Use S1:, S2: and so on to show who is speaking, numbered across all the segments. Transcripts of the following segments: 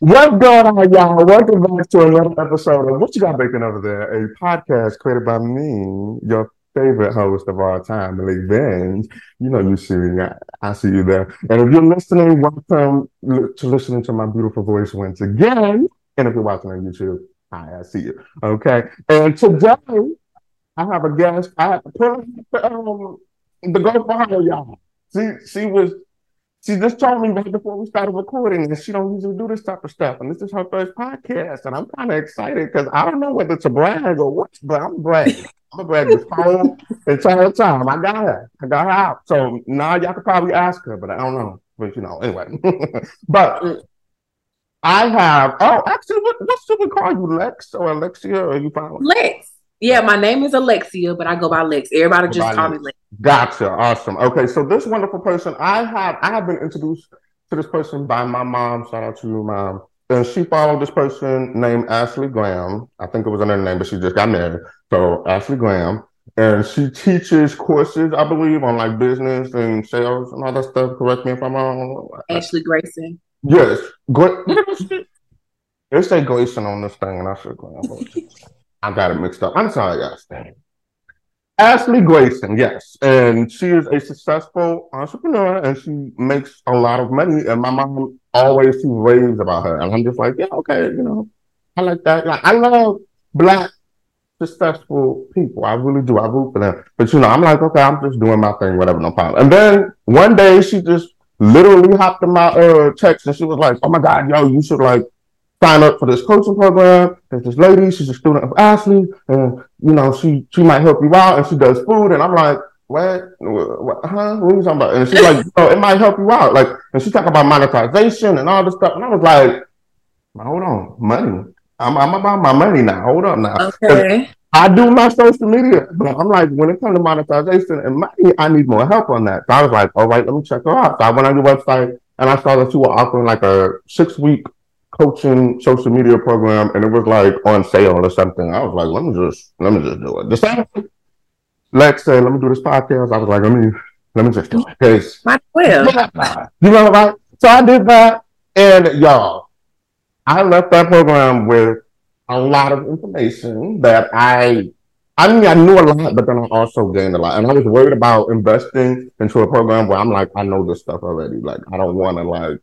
S1: What's going on, y'all? Welcome back to another episode of What You Got Baking Over There, a podcast created by me, your favorite host of all time, Malek Binns. You know you see me. I, I see you there. And if you're listening, welcome to listening to my beautiful voice once again. And if you're watching on YouTube, hi, I see you. Okay. And today, I have a guest. I put um, the girl behind y'all. She, she was she just told me right before we started recording that she don't usually do this type of stuff, and this is her first podcast, and I'm kind of excited because I don't know whether to brag or what, but I'm bragging. I'm gonna brag this whole entire time. I got her. I got her out. So now y'all could probably ask her, but I don't know. But you know, anyway. but I have. Oh, actually, what, what should we call you, Lexx or Alexia? Or you found
S2: Lexx? Yeah, my name is Alexia, but I go by Lexx. Everybody just call me Lexx.
S1: Gotcha. Awesome. Okay, so this wonderful person, I have I have been introduced to this person by my mom. Shout out to you, mom. And she followed this person named Ashley Graham. I think it was another name, but she just got married. So Ashley Graham. And she teaches courses, I believe, on like business and sales and all that stuff. Correct me if I'm wrong.
S2: Ashley Grayson.
S1: Yes. Gra- they say Grayson on this thing, and I said Graham. I got it mixed up. I'm sorry, guys. Ashley Grayson, yes. And she is a successful entrepreneur and she makes a lot of money. And my mom always she raves about her. And I'm just like, yeah, okay, you know, I like that. Like I love black successful people. I really do. I root for them. But you know, I'm like, okay, I'm just doing my thing, whatever, no problem. And then one day she just literally hopped in my uh text and she was like, Oh my god, yo, you should like sign up for this coaching program. There's this lady, she's a student of Ashley, and you know, she she might help you out and she does food. And I'm like, what? what huh? What are you talking about? And she's like, oh, it might help you out. Like, and she talking about monetization and all this stuff. And I was like, hold on, money. I'm, I'm about my money now. Hold up now.
S2: Okay.
S1: I do my social media, but I'm like, when it comes to monetization and money, I need more help on that. So I was like, all right, let me check her out. So I went on your website and I saw that you were offering like a six week coaching social media program and it was like on sale or something. I was like, let me just let me just do it. The same Lexx said, let me do this podcast. I was like, let me let me just do it. Cause
S2: Might well.
S1: you know right? So I did that and y'all, I left that program with a lot of information that I I mean I knew a lot, but then I also gained a lot. And I was worried about investing into a program where I'm like, I know this stuff already. Like I don't wanna like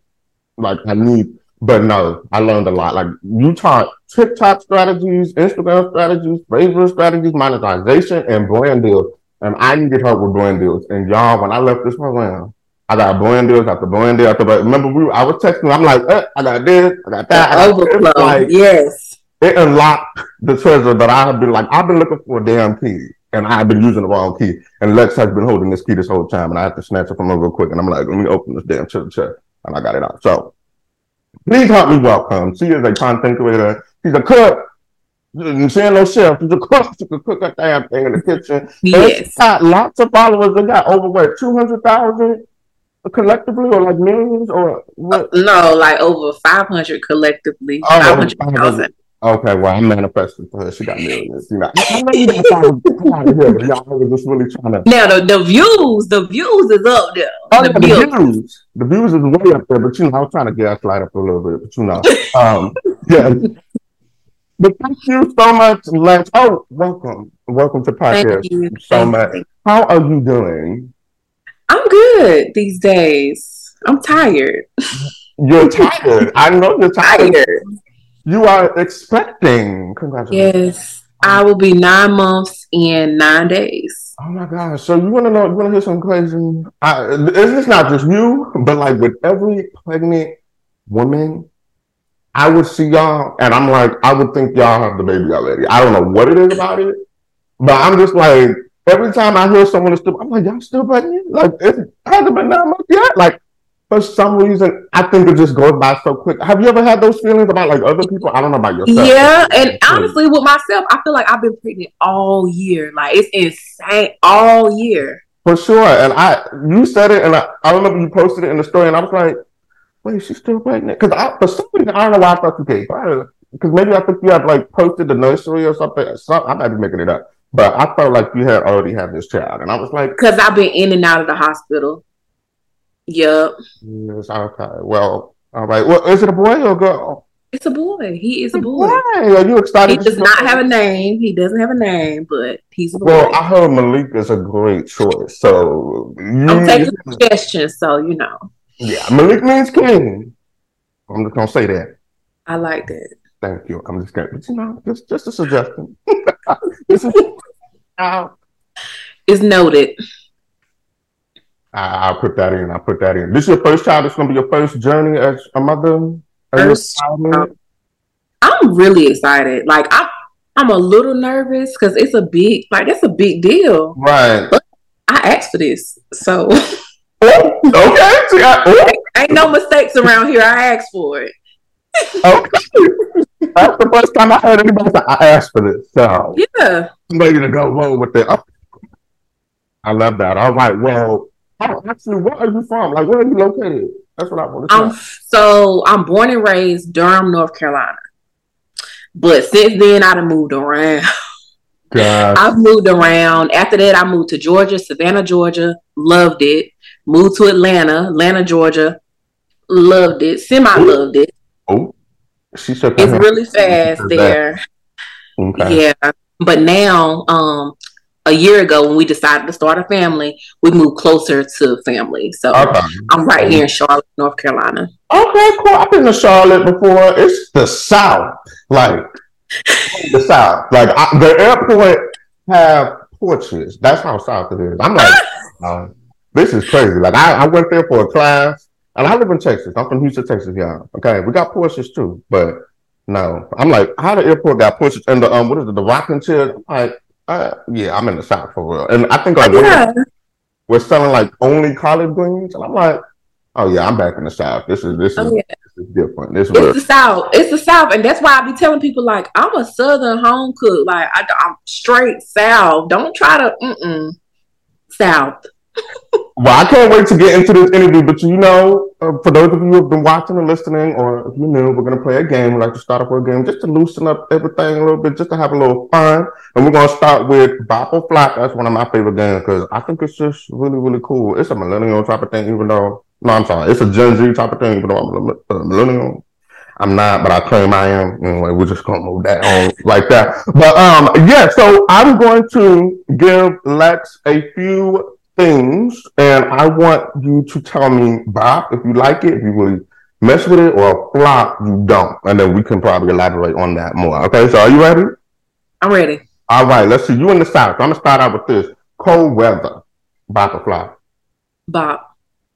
S1: like I need but no, I learned a lot. Like you taught TikTok strategies, Instagram strategies, Facebook strategies, monetization, and brand deals. And I needed help with brand deals. And y'all, when I left this program, I got brand deals after brand deal after. But remember, we I was texting. I'm like, eh, I got this, I got that. I got
S2: Overflow. Like, yes.
S1: It unlocked the treasure that I have been like. I've been looking for a damn key, and I've been using the wrong key. And Lexx has been holding this key this whole time, and I have to snatch it from her real quick. And I'm like, let me open this damn chest, and I got it out. So Please help me welcome. She is a content creator. She's a cook. She ain't no chef. She's a cook. She can cook a damn thing in the kitchen.
S2: Yes.
S1: got lots of followers. They got over what two hundred thousand collectively, or like millions, or what?
S2: Uh, no, like over five hundred collectively.
S1: Oh, Oh,
S2: five hundred thousand.
S1: Okay, well, I'm manifesting for her. She got millions. You know, I know you got out of here, but y'all was just really trying to.
S2: Now the, the views, the views is up there.
S1: Oh,
S2: the,
S1: yeah, the views, the views is way up there. But you know, I was trying to gaslight up a little bit. But you know, um, yeah. But thank you so much, Lexx. Oh, welcome, welcome to podcast.
S2: Thank you
S1: so
S2: Thank
S1: much.
S2: you.
S1: How are you doing?
S2: I'm good these days. I'm tired.
S1: You're tired. I know you're tired.
S2: Tired.
S1: You are expecting. Congratulations.
S2: Yes. I will be nine months in nine days.
S1: Oh my gosh! So you want to know? You want to hear some crazy? I, it's not just you, but like with every pregnant woman, I would see y'all, and I'm like, I would think y'all have the baby already. I don't know what it is about it, but I'm just like, every time I hear someone is still, I'm like, y'all still pregnant? Like it hasn't been nine months yet. Like for some reason, I think it just goes by so quick. Have you ever had those feelings about like other people? I don't know about yourself.
S2: Yeah, and honestly, with myself, I feel like I've been pregnant all year. Like it's insane all year.
S1: For sure. And I, you said it, and I, I remember you posted it in the story, and I was like, wait, she's still pregnant? Because I, for some reason, I don't know why I thought you gave birth. Because maybe I think you had like posted the nursery or something. Some, I might be making it up. But I felt like you had already had this child. And I was like,
S2: Because I've been in and out of the hospital. Yup.
S1: yes, okay. Well, all right. Well, is it a boy or a girl?
S2: It's a boy. He is a boy.
S1: Are you excited?
S2: He does not have a name. He doesn't have a name, but he's a boy.
S1: Well, I heard Malek is a great choice. So you,
S2: I'm taking suggestions, so you know.
S1: Yeah, Malek means king. I'm just gonna say that.
S2: I like that.
S1: Thank you. I'm just kidding. But you know, just just a suggestion. is, uh,
S2: It's noted.
S1: I, I'll put that in. I'll put that in. This is your first child. It's gonna be your first journey as a mother.
S2: First? I'm really excited. Like I, I'm a little nervous because it's a big, like it's a big deal.
S1: Right.
S2: I asked for this, so
S1: Oh, okay. See, I- oh,
S2: ain't no mistakes around here. I asked for it.
S1: okay. That's the first time I heard anybody say I asked for this. So
S2: Yeah,
S1: I'm ready to go roll with it. I love that. All right. Well, how- actually, where are you from? Like, where are you located? That's what I want to know.
S2: I'm so I'm born and raised Durham, North Carolina. But since then, I've moved around.
S1: God.
S2: I've moved around. After that, I moved to Georgia, Savannah, Georgia. Loved it. Moved to Atlanta, Atlanta, Georgia. Loved it. Semi loved it.
S1: Oh, she
S2: It's really fast there.
S1: Okay.
S2: Yeah. But now, um, a year ago when we decided to start a family, we moved closer to family. So
S1: Okay.
S2: I'm right here in Charlotte, North Carolina.
S1: Okay, cool. I've been to Charlotte before. It's the South, like the South. Like I, the airport have porches. That's how South it is. I'm like, uh, this is crazy. Like I, I went there for a class, and I live in Texas. I'm from Houston, Texas, y'all. Okay, we got porches too, but no, I'm like, how the airport got porches and the um, what is it, the rocking chair? I'm like, uh, yeah, I'm in the South for real, and I think like
S2: Yeah.
S1: we're selling like only collard greens, and I'm like, oh yeah, I'm back in the South. This is this is,
S2: Oh, yeah.
S1: this is different. This
S2: It's
S1: is
S2: the South. It's the South. And that's why I be telling people, like, I'm a Southern home cook. Like, I, am straight South. Don't try to, mm-mm. South.
S1: Well, I can't wait to get into this interview. But you know, uh, for those of you who have been watching and listening, or if you're new, we're gonna play a game. We like to start off with a game just to loosen up everything a little bit, just to have a little fun. And we're gonna start with Bop or Flop. That's one of my favorite games because I think it's just really, really cool. It's a millennial type of thing, even though no, I'm sorry, it's a Gen Z type of thing, even though I'm a a millennial. I'm not, but I claim I am. Anyway, we're just gonna move that on like that. But um, yeah. So I'm going to give Lexx a few things, and I want you to tell me, Bob, if you like it, if you really mess with it, or flop, you don't, and then we can probably elaborate on that more. Okay. So are you ready?
S2: I'm ready.
S1: All right. Let's see. You in the south. I'm gonna start out with this cold weather. Bob or flop?
S2: Bob.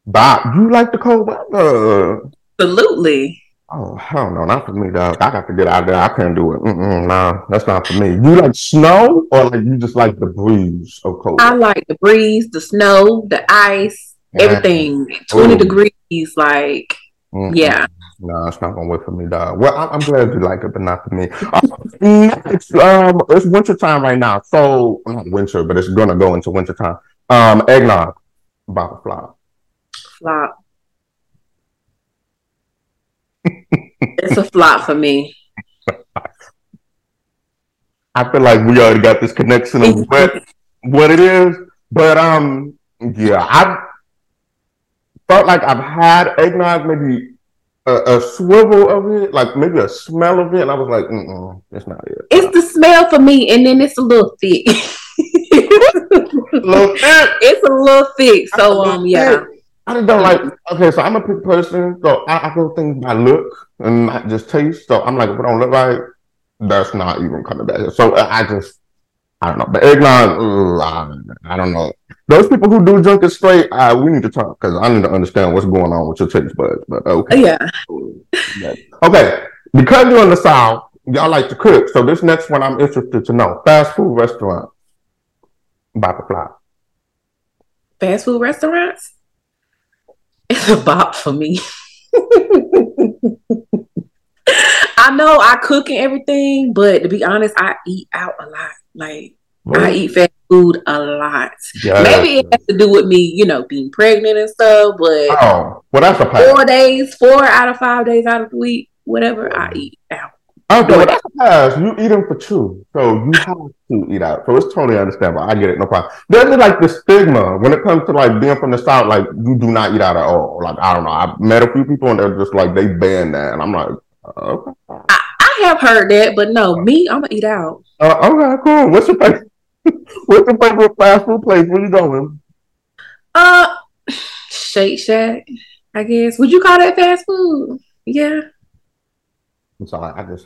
S1: Bob, you like the cold weather?
S2: Absolutely.
S1: Oh hell no, not for me, dog. I got to get out there. I can't do it. Mm-mm, nah, that's not for me. You like snow, or like you just like the breeze of cold?
S2: I like the breeze, the snow, the ice, everything. 20
S1: Ooh.
S2: degrees. Like,
S1: Mm-mm.
S2: yeah.
S1: No, it's not gonna work for me, dog. Well, I- I'm glad you like it, but not for me. Uh, next, um, it's winter time right now, so not winter, but it's gonna go into winter time. Um, eggnog, Bob flop.
S2: Flop. It's a flop for me.
S1: I feel like we already got this connection of what what it is, but um, yeah, I felt like I've had eggnog, maybe a, a swivel of it, like maybe a smell of it, and I was like, mm it's not it.
S2: It's the smell for me, and then it's a little thick.
S1: Little thick.
S2: it's a little thick. So, um, yeah.
S1: I just don't like. Okay, so I'm a pick person, so I, I go things by look and not just taste. So I'm like, if it don't look right, that's not even coming back. So I I just, I don't know. But eggnog, I, don't know. Those people who do drink it straight, uh, we need to talk because I need to understand what's going on with your taste buds. But okay,
S2: Yeah.
S1: okay. Because you're in the South, y'all like to cook. So this next one, I'm interested to know: fast food restaurant, or flop.
S2: Fast food restaurants? It's a bop for me. I know I cook and everything, but to be honest, I eat out a lot. Like I eat fast food a lot.
S1: Yeah.
S2: Maybe it has to do with me, you know, being pregnant and stuff, but
S1: Oh, well, that's a
S2: four days, four out of five days out of the week, whatever, I mm. eat out.
S1: Okay, well, that's a pass. You eat them for two, so you have to eat out. So it's totally understandable. I get it, no problem. There's like the stigma when it comes to like being from the south. Like you do not eat out at all. Like I don't know. I've met a few people and they're just like they ban that, and I'm like, uh, okay,
S2: I have heard that, but no, me, I'm gonna eat out.
S1: Uh, okay, cool. What's your favorite? What's your favorite fast food place? Where you going?
S2: Uh, Shake Shack. I guess. Would you call that fast food? Yeah.
S1: I'm sorry. I just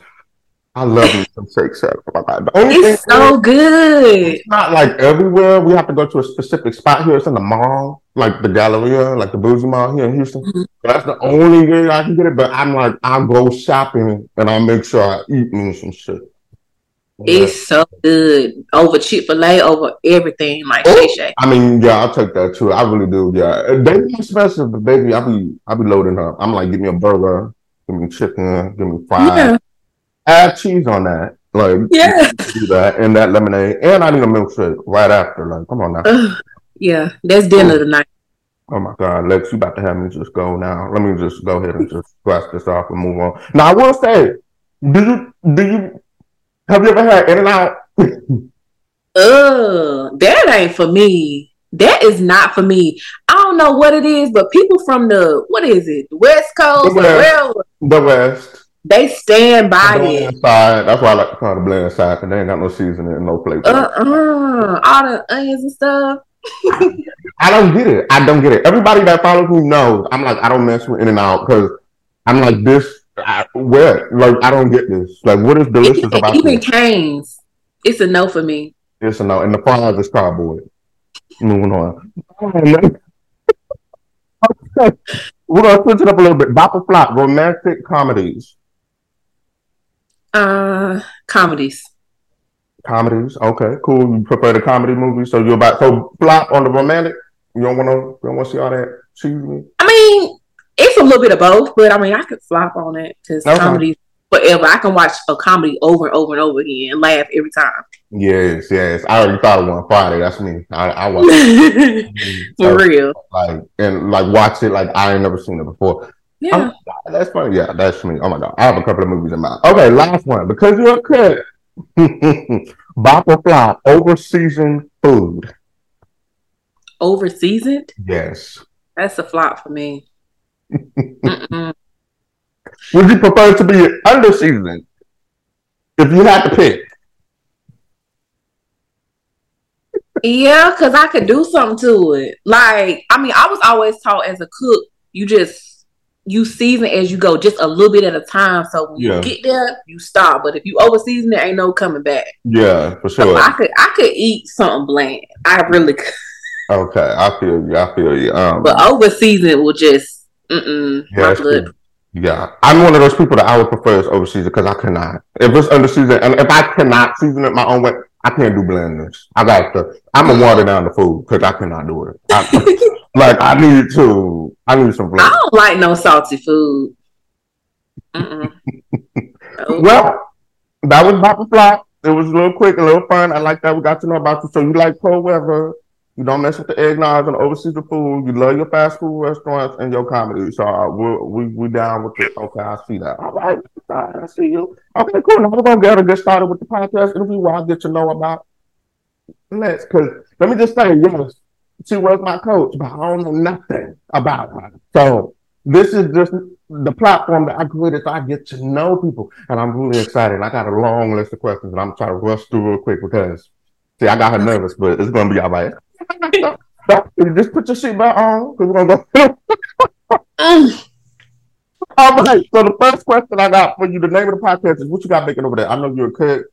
S1: I love me some Shake Shack. Oh my God. The only
S2: It's so
S1: is,
S2: good.
S1: It's not like everywhere. We have to go to a specific spot here. It's in the mall, like the Galleria, like the Bougie Mall here in Houston.
S2: Mhm.
S1: That's the only way I can get it. But I'm like, I'll go shopping and I'll make sure I eat me some shit.
S2: It's so good. Over Chick fil A, over everything like
S1: Oh.
S2: Shake Shack.
S1: I mean, yeah, I'll take that too. I really do. Yeah, they be expensive, but baby, I be I be loading up. I'm like, give me a burger, give me chicken, give me fries,
S2: Yeah.
S1: Add cheese on that, like
S2: Yeah.
S1: do that, and that lemonade, and I need a milkshake right after. Like, come on now.
S2: Ugh. yeah. That's dinner oh. tonight.
S1: Oh my God, Lexx, you about to have me just go now. Let me just go ahead and just scratch this off and move on. Now, I will say, do you do you have you ever had In-N-Out?
S2: Ugh, that ain't for me. That is not for me. I don't know what it is, but people from the what is it, the West Coast,
S1: The West. The West.
S2: They stand by it.
S1: side. That's why I like to call the bland side, because they ain't got no seasoning and no flavor.
S2: Uh uh all the onions and stuff.
S1: I don't get it. I don't get it. Everybody that follows me knows. I'm like, I don't mess with In-N-Out because I'm like this. I, where like I don't get this. Like, what is delicious
S2: Even,
S1: about
S2: even
S1: this?
S2: Canes, it's a no for me.
S1: Yes or no? And the fries is cardboard. Moving on. okay. We're gonna switch it up a little bit. Bop or flop, romantic comedies.
S2: Uh, comedies.
S1: Comedies. Okay, cool. You prefer the comedy movies, so you're about so flop on the romantic. You don't want to. You don't want to see all that cheesy.
S2: I mean, it's a little bit of both, but I mean, I could flop on it because
S1: Okay.
S2: comedy forever. I can watch a comedy over and over and over again and laugh every time.
S1: Yes, yes. I already thought of one Friday. That's me. I, I watch
S2: For real.
S1: like and like watch it like I ain't never seen it before.
S2: Oh yeah.
S1: That's funny. Yeah, that's me. Oh my god, I have a couple of movies in mind. Okay, last one because you're a cook. Bop or flop over seasoned food.
S2: Over seasoned?
S1: Yes.
S2: That's a flop for me.
S1: Would you prefer to be under seasoned if you had to pick?
S2: Yeah, because I could do something to it. Like, I mean, I was always taught as a cook, you just you season as you go, just a little bit at a time. So when
S1: Yeah.
S2: you get there, you stop. But if you over season it, ain't no coming back.
S1: Yeah, for
S2: So
S1: sure.
S2: I could I could eat something bland. I really could.
S1: Okay, I feel you. I feel you. Um,
S2: But over season will just mm-mm,
S1: Yeah. Yeah, I'm one of those people that I would prefer is over season because I cannot. If it's under season, and if I cannot season it my own way, I can't do blandness. I got to. I'm gonna water down the food because I cannot do it. I, like I need to. I need some
S2: I don't like no salty food. No.
S1: Well, that was Bop and Flop. It was a little quick, a little fun. I like that. We got to know about you. So you like cold weather. You don't mess with the eggnogs and overseas the food. You love your fast food restaurants and your comedy. So uh, we we we down with it. Okay, I see that. All right, I see you. Okay, cool. Now we're gonna get to get started with the podcast interview where I get to know about Let's. Because let me just say, yes, she was my coach, but I don't know nothing about her. So this is just the platform that I created so I get to know people. And I'm really excited. I got a long list of questions and I'm trying to rush through real quick because see, I got her nervous, but it's gonna be all right. Just put your seatbelt on because we're gonna go. All right. So the first question I got for you, the name of the podcast is what you got baking over there. I know you're a cook.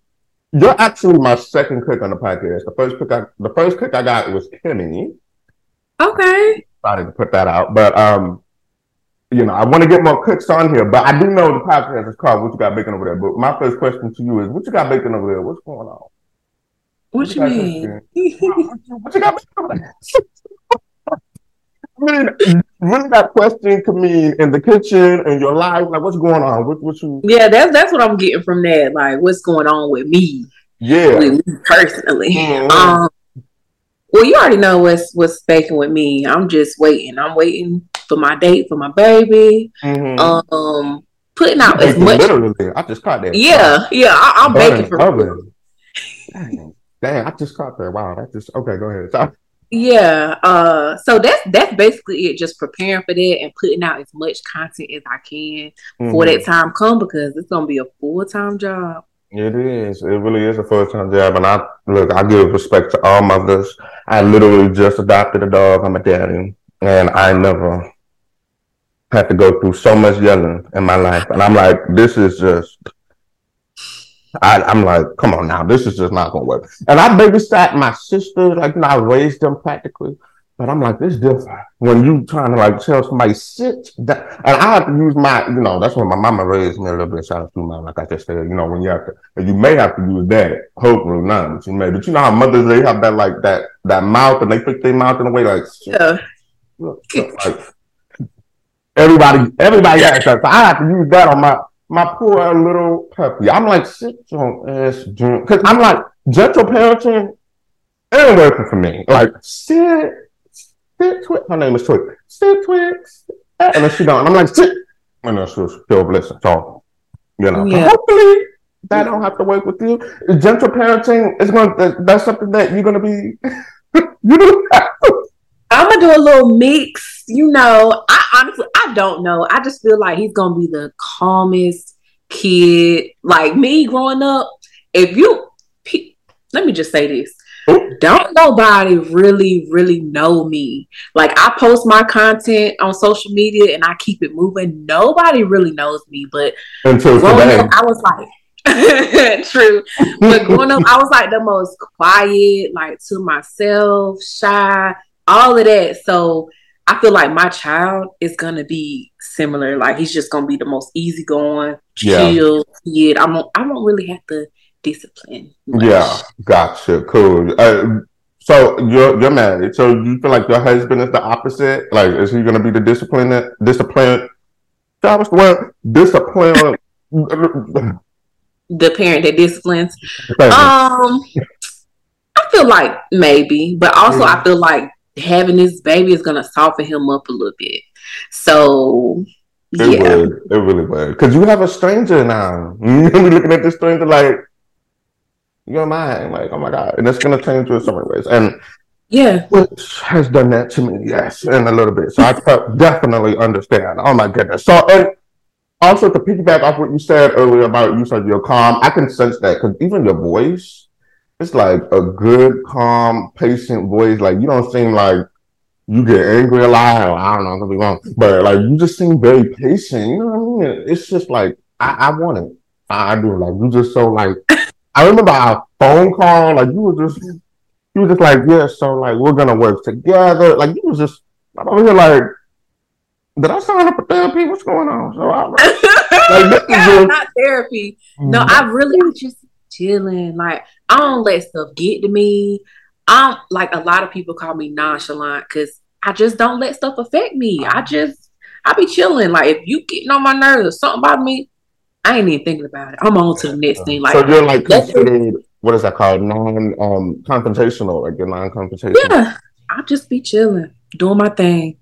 S1: You're actually my second cook on the podcast. The first cook I the first cook I got was Kimmy.
S2: Okay.
S1: Started to put that out. But um, you know, I want to get more cooks on here, but I do know the podcast is called What You Got Baking Over There. But my first question to you is what you got baking over there? What's going on?
S2: What you
S1: got
S2: mean?
S1: cooking? What you got baking over there? I mean, really that question could mean in the kitchen, and your life, like what's going on? What what you
S2: yeah, that's that's what I'm getting from that. Like, what's going on with me,
S1: yeah.
S2: with me personally?
S1: Mhm.
S2: Um, well, you already know what's what's baking with me. I'm just waiting. I'm waiting for my date for my baby.
S1: Mhm.
S2: Um, putting out as much.
S1: literally. I just caught that.
S2: Yeah, yeah. I, I'm
S1: Burning
S2: baking for
S1: oven. Dang, dang, I just caught that. Wow, that just okay. Go ahead. Sorry.
S2: Yeah. Uh so that's that's basically it, just preparing for that and putting out as much content as I can mm-hmm. for that time come because it's gonna be a full time job.
S1: It is. It really is a full time job. And I look, I give respect to all mothers. I literally just adopted a dog. I'm a daddy. And I never had to go through so much yelling in my life. And I'm like, this is just I, am like, come on now, this is just not gonna work. And I babysat my sisters, like you know, I raised them practically. But I'm like, this different. When you trying to like tell somebody sit down, and I have to use my, you know, that's when my mama raised me a little bit. Shout out to my, like I just said, you know, when you have to, you may have to use that. Hopefully not, but you may. But you know how mothers they have that like that that mouth, and they put their mouth in a way like, yeah. like everybody, everybody has that. So I have to use that on my my poor little puppy. I'm like, sit your ass down. Cause I'm like, gentle parenting ain't working for me. Like, sit, sit, Twix. Her name is Twix. Sit, Twix. And then she don't. I'm like, sit. And then she'll, she'll listen. So, you know, yeah. hopefully that don't have to work with you. Gentle parenting is going to, that's something that you're going to be, you do
S2: I'm gonna do a little mix. You know, I honestly I don't know. I just feel like he's gonna be the calmest kid. Like me growing up, if you let me just say this. Don't nobody really, really know me. Like I post my content on social media and I keep it moving. Nobody really knows me, but until today, up, I was like, true. But growing up, I was like the most quiet, like to myself, shy all of that. So I feel like my child is gonna be similar. Like he's just gonna be the most easygoing, chill yeah. kid. I won't I won't really have to discipline.
S1: Much. Yeah, gotcha. Cool. Uh, so you're you're married. So you feel like your husband is the opposite? Like is he gonna be the discipline discipline? That was the word discipline.
S2: the parent that disciplines. Um, I feel like maybe, but also yeah. I feel like having this baby is gonna soften him up a little bit. So
S1: it yeah, would. it really would. Because you have a stranger now. You're be looking at this stranger like you're mine. Like oh my god, and it's gonna change you in so many ways. And
S2: yeah,
S1: which has done that to me. Yes, in a little bit. So I definitely understand. Oh my goodness. So and also to piggyback off what you said earlier about you said you're calm. I can sense that because even your voice it's like a good, calm, patient voice. Like you don't seem like you get angry a lot. Or, I don't know, I could be wrong, but like you just seem very patient. You know what I mean? It's just like I, I want it. I, I do. Like you just so like. I remember our phone call. Like you were just, you were just like, yeah. So like we're gonna work together. Like you was just. I'm over here like. Did I sign up for therapy? What's going on? So I,
S2: like, is just, not therapy. No, I mm-hmm. really just chilling. Like I don't let stuff get to me. I'm like a lot of people call me nonchalant because I just don't let stuff affect me. I uh-huh. just I be chilling. Like if you getting on my nerves or something about me, I ain't even thinking about it. I'm on to the next thing. Like
S1: so you're like considered what is that called? Non um confrontational, like you're non confrontational.
S2: Yeah. I'll just be chilling, doing my thing,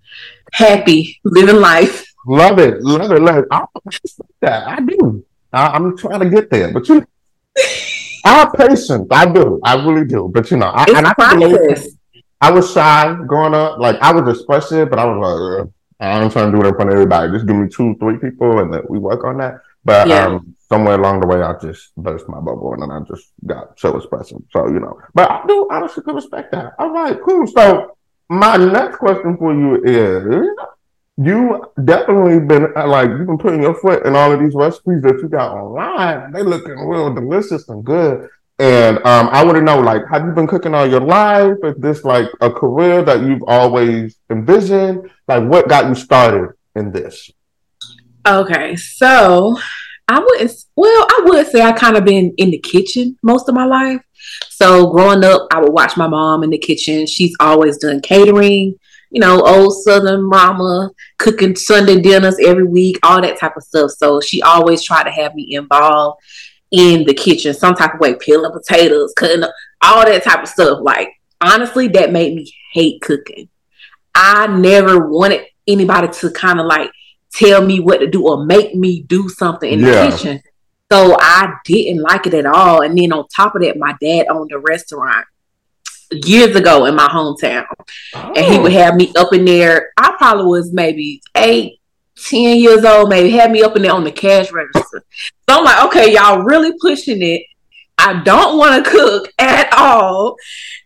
S2: happy, living life.
S1: Love it, love it, love it. I, just like that. I do. I, am trying to get there, but you I have patience. I do. I really do. But you know, I, and I, I was shy growing up. Like I was expressive, but I was like, I'm trying to do it in front of everybody. Just give me two, three people, and then we work on that. But yeah. um, somewhere along the way, I just burst my bubble, and then I just got so expressive. So you know, but I do honestly could respect that. All right, cool. So my next question for you is you definitely been uh, like you've been putting your foot in all of these recipes that you got online. They looking real delicious and good. And um, I want to know, like, have you been cooking all your life? Is this like a career that you've always envisioned? Like, what got you started in this?
S2: Okay, so I wouldn't. Well, I would say I kind of been in the kitchen most of my life. So growing up, I would watch my mom in the kitchen. She's always done catering you know, old Southern mama cooking Sunday dinners every week, all that type of stuff. So she always tried to have me involved in the kitchen, some type of way, peeling potatoes, cutting up, all that type of stuff. Like, honestly, that made me hate cooking. I never wanted anybody to kind of like tell me what to do or make me do something in yeah. the kitchen. So I didn't like it at all. And then on top of that, my dad owned a restaurant. years ago in my hometown. Oh. And he would oh. have me up in there. I probably was maybe eight, 10 years old, maybe had me up in there on the cash register. So I'm like, okay, y'all really pushing it. I don't want to cook at all.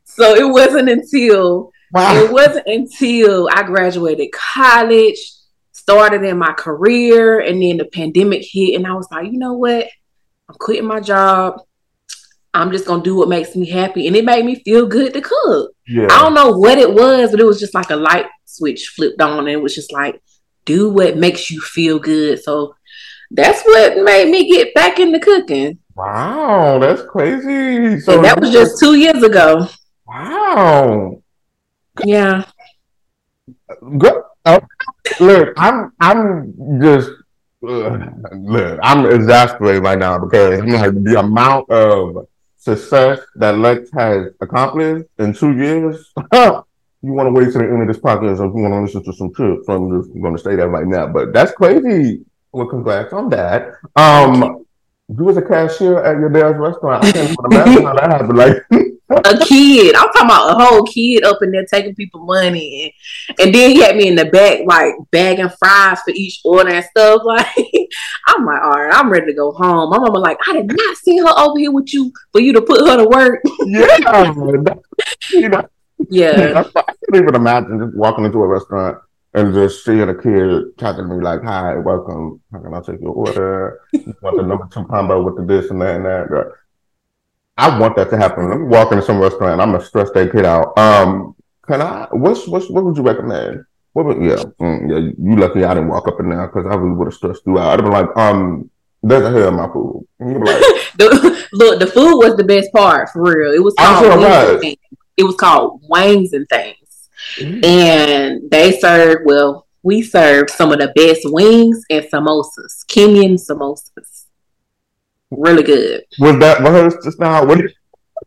S2: So it wasn't until wow. it wasn't until I graduated college, started in my career, and then the pandemic hit, and I was like, you know what? I'm quitting my job. I'm just gonna do what makes me happy, and it made me feel good to cook. Yeah. I don't know what it was, but it was just like a light switch flipped on, and it was just like, do what makes you feel good. So that's what made me get back into cooking.
S1: Wow, that's crazy.
S2: So and that was just two years ago.
S1: Wow.
S2: Yeah.
S1: Good. Oh, look, I'm I'm just uh, look, I'm exasperated right now because like the amount of success that Lexx has accomplished in two years. you want to wait to the end of this podcast if you want to listen to some tips. So I'm just going to say that right now. But that's crazy. Well, congrats on that. Um, you was a cashier at your dad's restaurant. I can't imagine how that happened. Like
S2: a kid. I'm talking about a whole kid up in there taking people money, and, and then he had me in the back like bagging fries for each order and stuff. Like I'm like, all right, I'm ready to go home. My mama like, I did not see her over here with you for you to put her to work.
S1: yeah, you know, yeah. I can't even imagine just walking into a restaurant and just seeing a kid talking to me like, "Hi, welcome. How can I take your order? You want the number two combo with the this and that and that." I want that to happen. I'm walking to some restaurant. I'm gonna stress that kid out. Um, can I? What's what's what would you recommend? What would, yeah, mm, yeah. You lucky I didn't walk up and down because I really would have stressed you out. I'd have been like, um, there's a hair in my food. And be like,
S2: the, look, the food was the best part for real. It was called sure it, it was called Wings and Things, mm-hmm. and they served well. We served some of the best wings and samosas, Kenyan samosas really good.
S1: Was that rehearsed just now? What,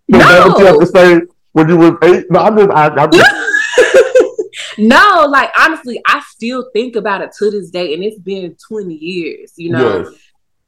S1: no. that what you have to say when you were eight? No, I'm just, I, I'm
S2: just... no, like honestly, I still think about it to this day, and it's been 20 years. You know, yes.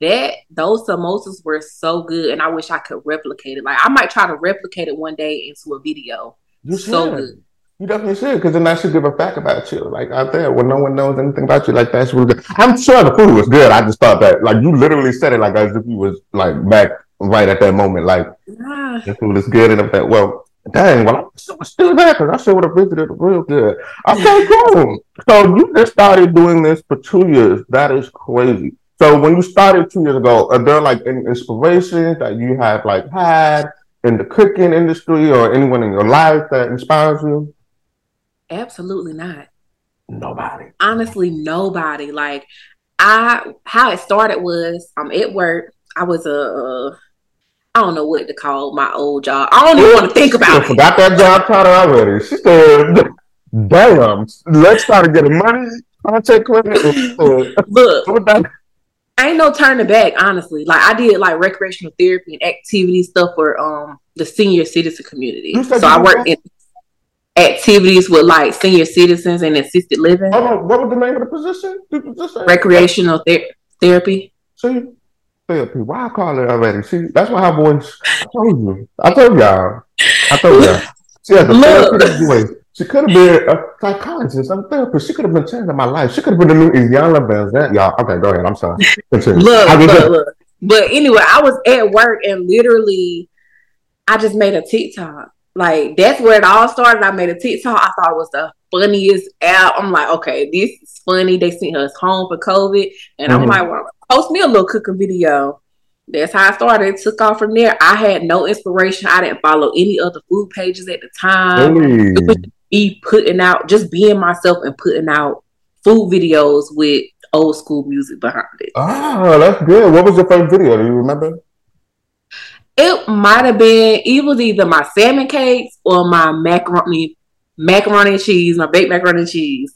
S2: that those samosas were so good, and I wish I could replicate it. Like I might try to replicate it one day into a video. You so good.
S1: You definitely should, because then that should give a fact about you, like out there, when no one knows anything about you. Like that's really good. I'm sure the food was good. I just thought that, like, you literally said it like as if you was like back right at that moment, like yeah. the food is good and that. Well, dang, well, I'm still, still there because I sure would have visited real good. Okay, cool. So you just started doing this for two years. That is crazy. So when you started two years ago, are there like any inspirations that you have like had in the cooking industry or anyone in your life that inspires you?
S2: Absolutely not.
S1: Nobody.
S2: Honestly, nobody. Like I, how it started was I'm at work. I was a, uh, I don't know what to call my old job. I don't even want to think about
S1: it. Forgot that job title already. She said, "Damn, let's try to get the money." I Contact clinic.
S2: Look, ain't no turning back. Honestly, like I did like recreational therapy and activity stuff for um the senior citizen community. So I worked in activities with like senior citizens and assisted living.
S1: Oh, what was the name of the position? The position?
S2: Recreational ther- therapy.
S1: See, therapy. Why I call it already? See, that's why I voice. I told you. I told y'all. I told y'all. She has a therapeutic voice. She could have been a psychologist, a therapist. She could have been changing my life. She could have been the new Iyanla Vanzant. Y'all, okay, go ahead. I'm sorry.
S2: Continue. Look, look, look. But anyway, I was at work and literally, I just made a TikTok like that's where it all started. I made a TikTok. I thought it was the funniest app. I'm like, okay, this is funny. They sent us home for COVID, and mm-hmm. I'm like, well, post me a little cooking video. That's how I started. It took off from there. I had no inspiration. I didn't follow any other food pages at the time. Hey. It was me putting out, just being myself and putting out food videos with old school music behind it.
S1: Oh, that's good. What was your first video? Do you remember?
S2: It might have been it was either my salmon cakes or my macaroni macaroni and cheese, my baked macaroni and cheese.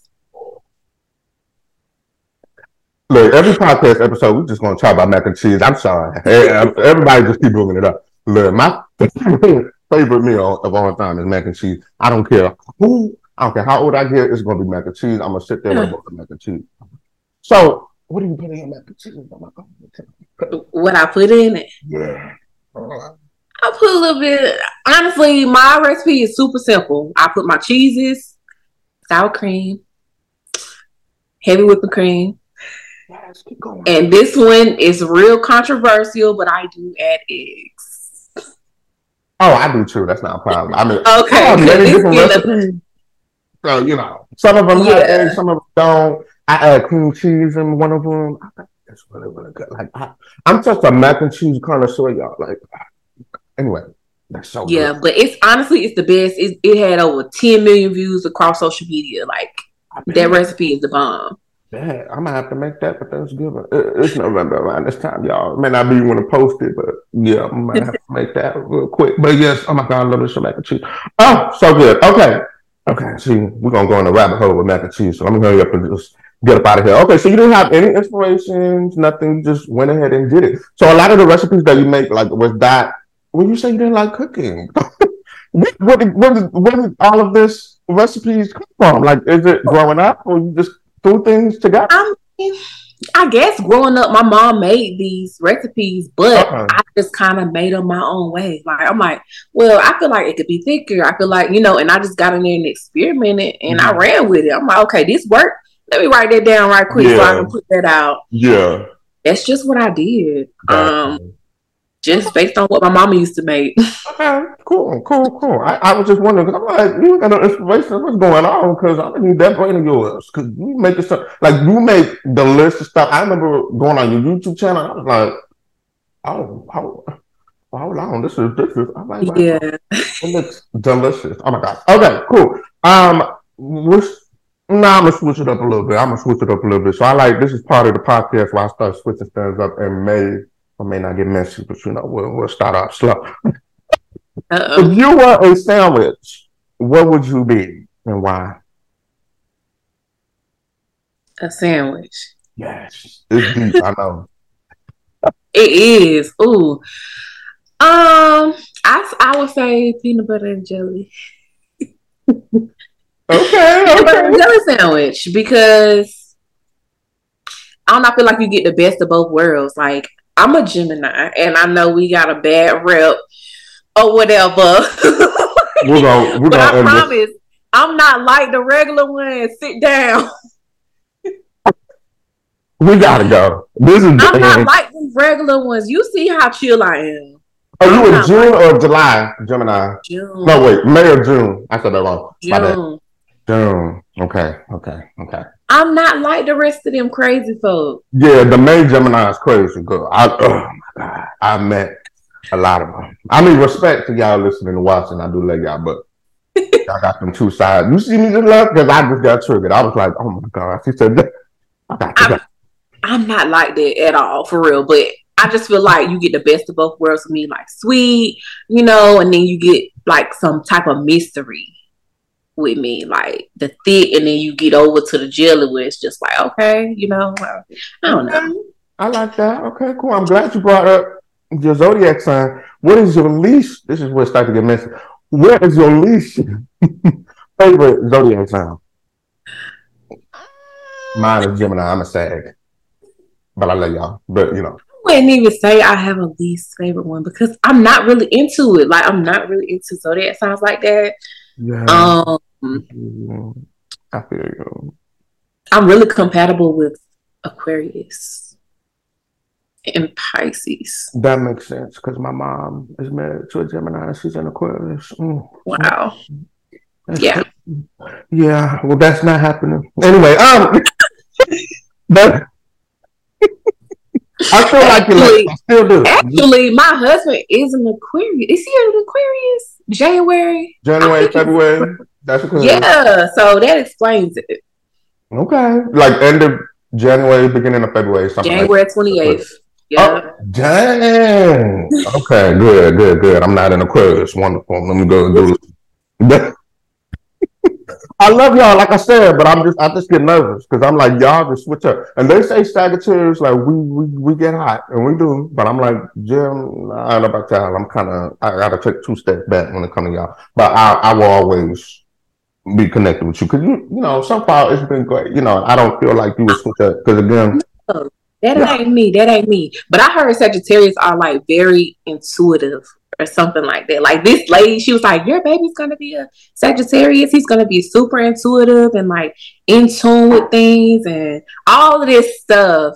S1: Look, every podcast episode, we're just gonna talk about mac and cheese. I'm sorry. Everybody just keep bringing it up. Look, my favorite meal of all time is mac and cheese. I don't care who, I don't care how old I get, it's gonna be mac and cheese. I'm gonna sit there and eat mac and cheese. So, what do you put in mac and cheese?
S2: Oh what I put in it?
S1: Yeah.
S2: I put a little bit. Honestly, my recipe is super simple. I put my cheeses, sour cream, heavy whipping cream. Yes, and this one is real controversial, but I do add eggs.
S1: Oh, I do too. That's not a problem. I mean, okay, I many different recipes. So you know, some of them yeah. have eggs, some of them don't. I add cream cheese in one of them. I think that's really really good. Like I, am just a mac and cheese connoisseur, y'all. Like anyway, that's so good.
S2: yeah.
S1: Good.
S2: But it's honestly it's the best. It, it had over 10 million views across social media. Like that recipe is the bomb.
S1: Yeah, I'm gonna have to make that for Thanksgiving. Uh, it's November around this time, y'all. It may not be want to post it, but yeah, I might have to make that real quick. But yes, oh my god, I love this mac and cheese. Oh, so good. Okay, okay. See, we're gonna go in a rabbit hole with mac and cheese. So let me hurry up and just get up out of here. Okay, so you didn't have any inspirations, nothing. You just went ahead and did it. So a lot of the recipes that you make, like, was that when you say you didn't like cooking? where, where, where, where did all of this recipes come from? Like, is it growing up, or you just threw things together?
S2: I, mean, I guess growing up, my mom made these recipes, but uh-huh. I just kind of made them my own way. Like I'm like, well, I feel like it could be thicker. I feel like you know, and I just got in there and experimented, and mm-hmm. I ran with it. I'm like, okay, this worked. Let me write that down right quick yeah. so I can put that out.
S1: Yeah,
S2: that's just what I did. Um, just based on what my mama used to make.
S1: okay, cool, cool, cool. I, I was just wondering because I'm like, you got no inspiration. What's going on? Because I need that brain of yours. Because you make it stuff like you make delicious stuff. I remember going on your YouTube channel. I was like, oh, how, hold on, this is is. I'm like, yeah, it looks delicious. Oh my god. Okay, cool. Um, which now I'm gonna switch it up a little bit. I'm gonna switch it up a little bit. So I like this is part of the podcast where I start switching things up and may I may not get messy, but you know, we'll, we'll start off slow. if you were a sandwich, what would you be and why?
S2: A sandwich.
S1: Yes, it's deep. I know.
S2: It is. Ooh. Um, I I would say peanut butter and jelly.
S1: okay, okay.
S2: jelly sandwich because I don't I feel like you get the best of both worlds. Like I'm a Gemini, and I know we got a bad rep or whatever. we're gonna, we're but I promise, I'm not like the regular one. Sit down.
S1: we gotta go. This is.
S2: I'm not like the regular ones. You see how chill I am.
S1: Are you in June like or July, Gemini? June. No, wait, May or June. I said that wrong. June. June. Okay. Okay. Okay.
S2: I'm not like the rest of them crazy folks.
S1: Yeah, the May Gemini is crazy. Girl. I, oh my God. I met a lot of them. I mean, respect to y'all listening and watching. I do love y'all, but I got them two sides. You see me just love because I just got triggered. I was like, oh my God. She said,
S2: I'm, I'm not like that at all, for real. But I just feel like you get the best of both worlds for me, like sweet, you know, and then you get like some type of mystery with me, like the thick, and then you get over to the jelly where it's just like, okay, you know, I don't know.
S1: I like that. Okay, cool. I'm glad you brought up your zodiac sign. What is your least? This is where it starts to get messy. What is your least favorite zodiac sign? Um, Mine is Gemini. I'm a Sag, but I love y'all. But you know.
S2: I wouldn't even say I have a least favorite one because I'm not really into it. Like I'm not really into zodiac signs like that. Yeah. Um, I feel you. I'm really compatible with Aquarius and Pisces.
S1: That makes sense because my mom is married to a Gemini and she's an Aquarius. Mm.
S2: Wow. That's yeah.
S1: Yeah. Well, that's not happening. Anyway, um, but I feel like you like, I still do.
S2: Actually, my husband is an Aquarius. Is he an Aquarius? January.
S1: January, February. That's
S2: Aquarius. Yeah, so that explains it.
S1: Okay, like end of January, beginning of February,
S2: something. January twenty eighth. Yeah. Oh,
S1: dang. okay, good, good, good. I'm not an Aquarius. Wonderful. Let me go do. I love y'all, like I said, but I'm just I just get nervous because I'm like y'all just switch up, and they say Sagittarius like we we, we get hot and we do, but I'm like Jim, I don't know about y'all. I'm kind of I gotta take two steps back when it comes to y'all, but I I will always be connected with you because you you know so far it's been great. You know I don't feel like you would switch up because again.
S2: That yeah. ain't me. That ain't me. But I heard Sagittarius are like very intuitive or something like that. Like this lady, she was like, Your baby's gonna be a Sagittarius. He's gonna be super intuitive and like in tune with things and all of this stuff.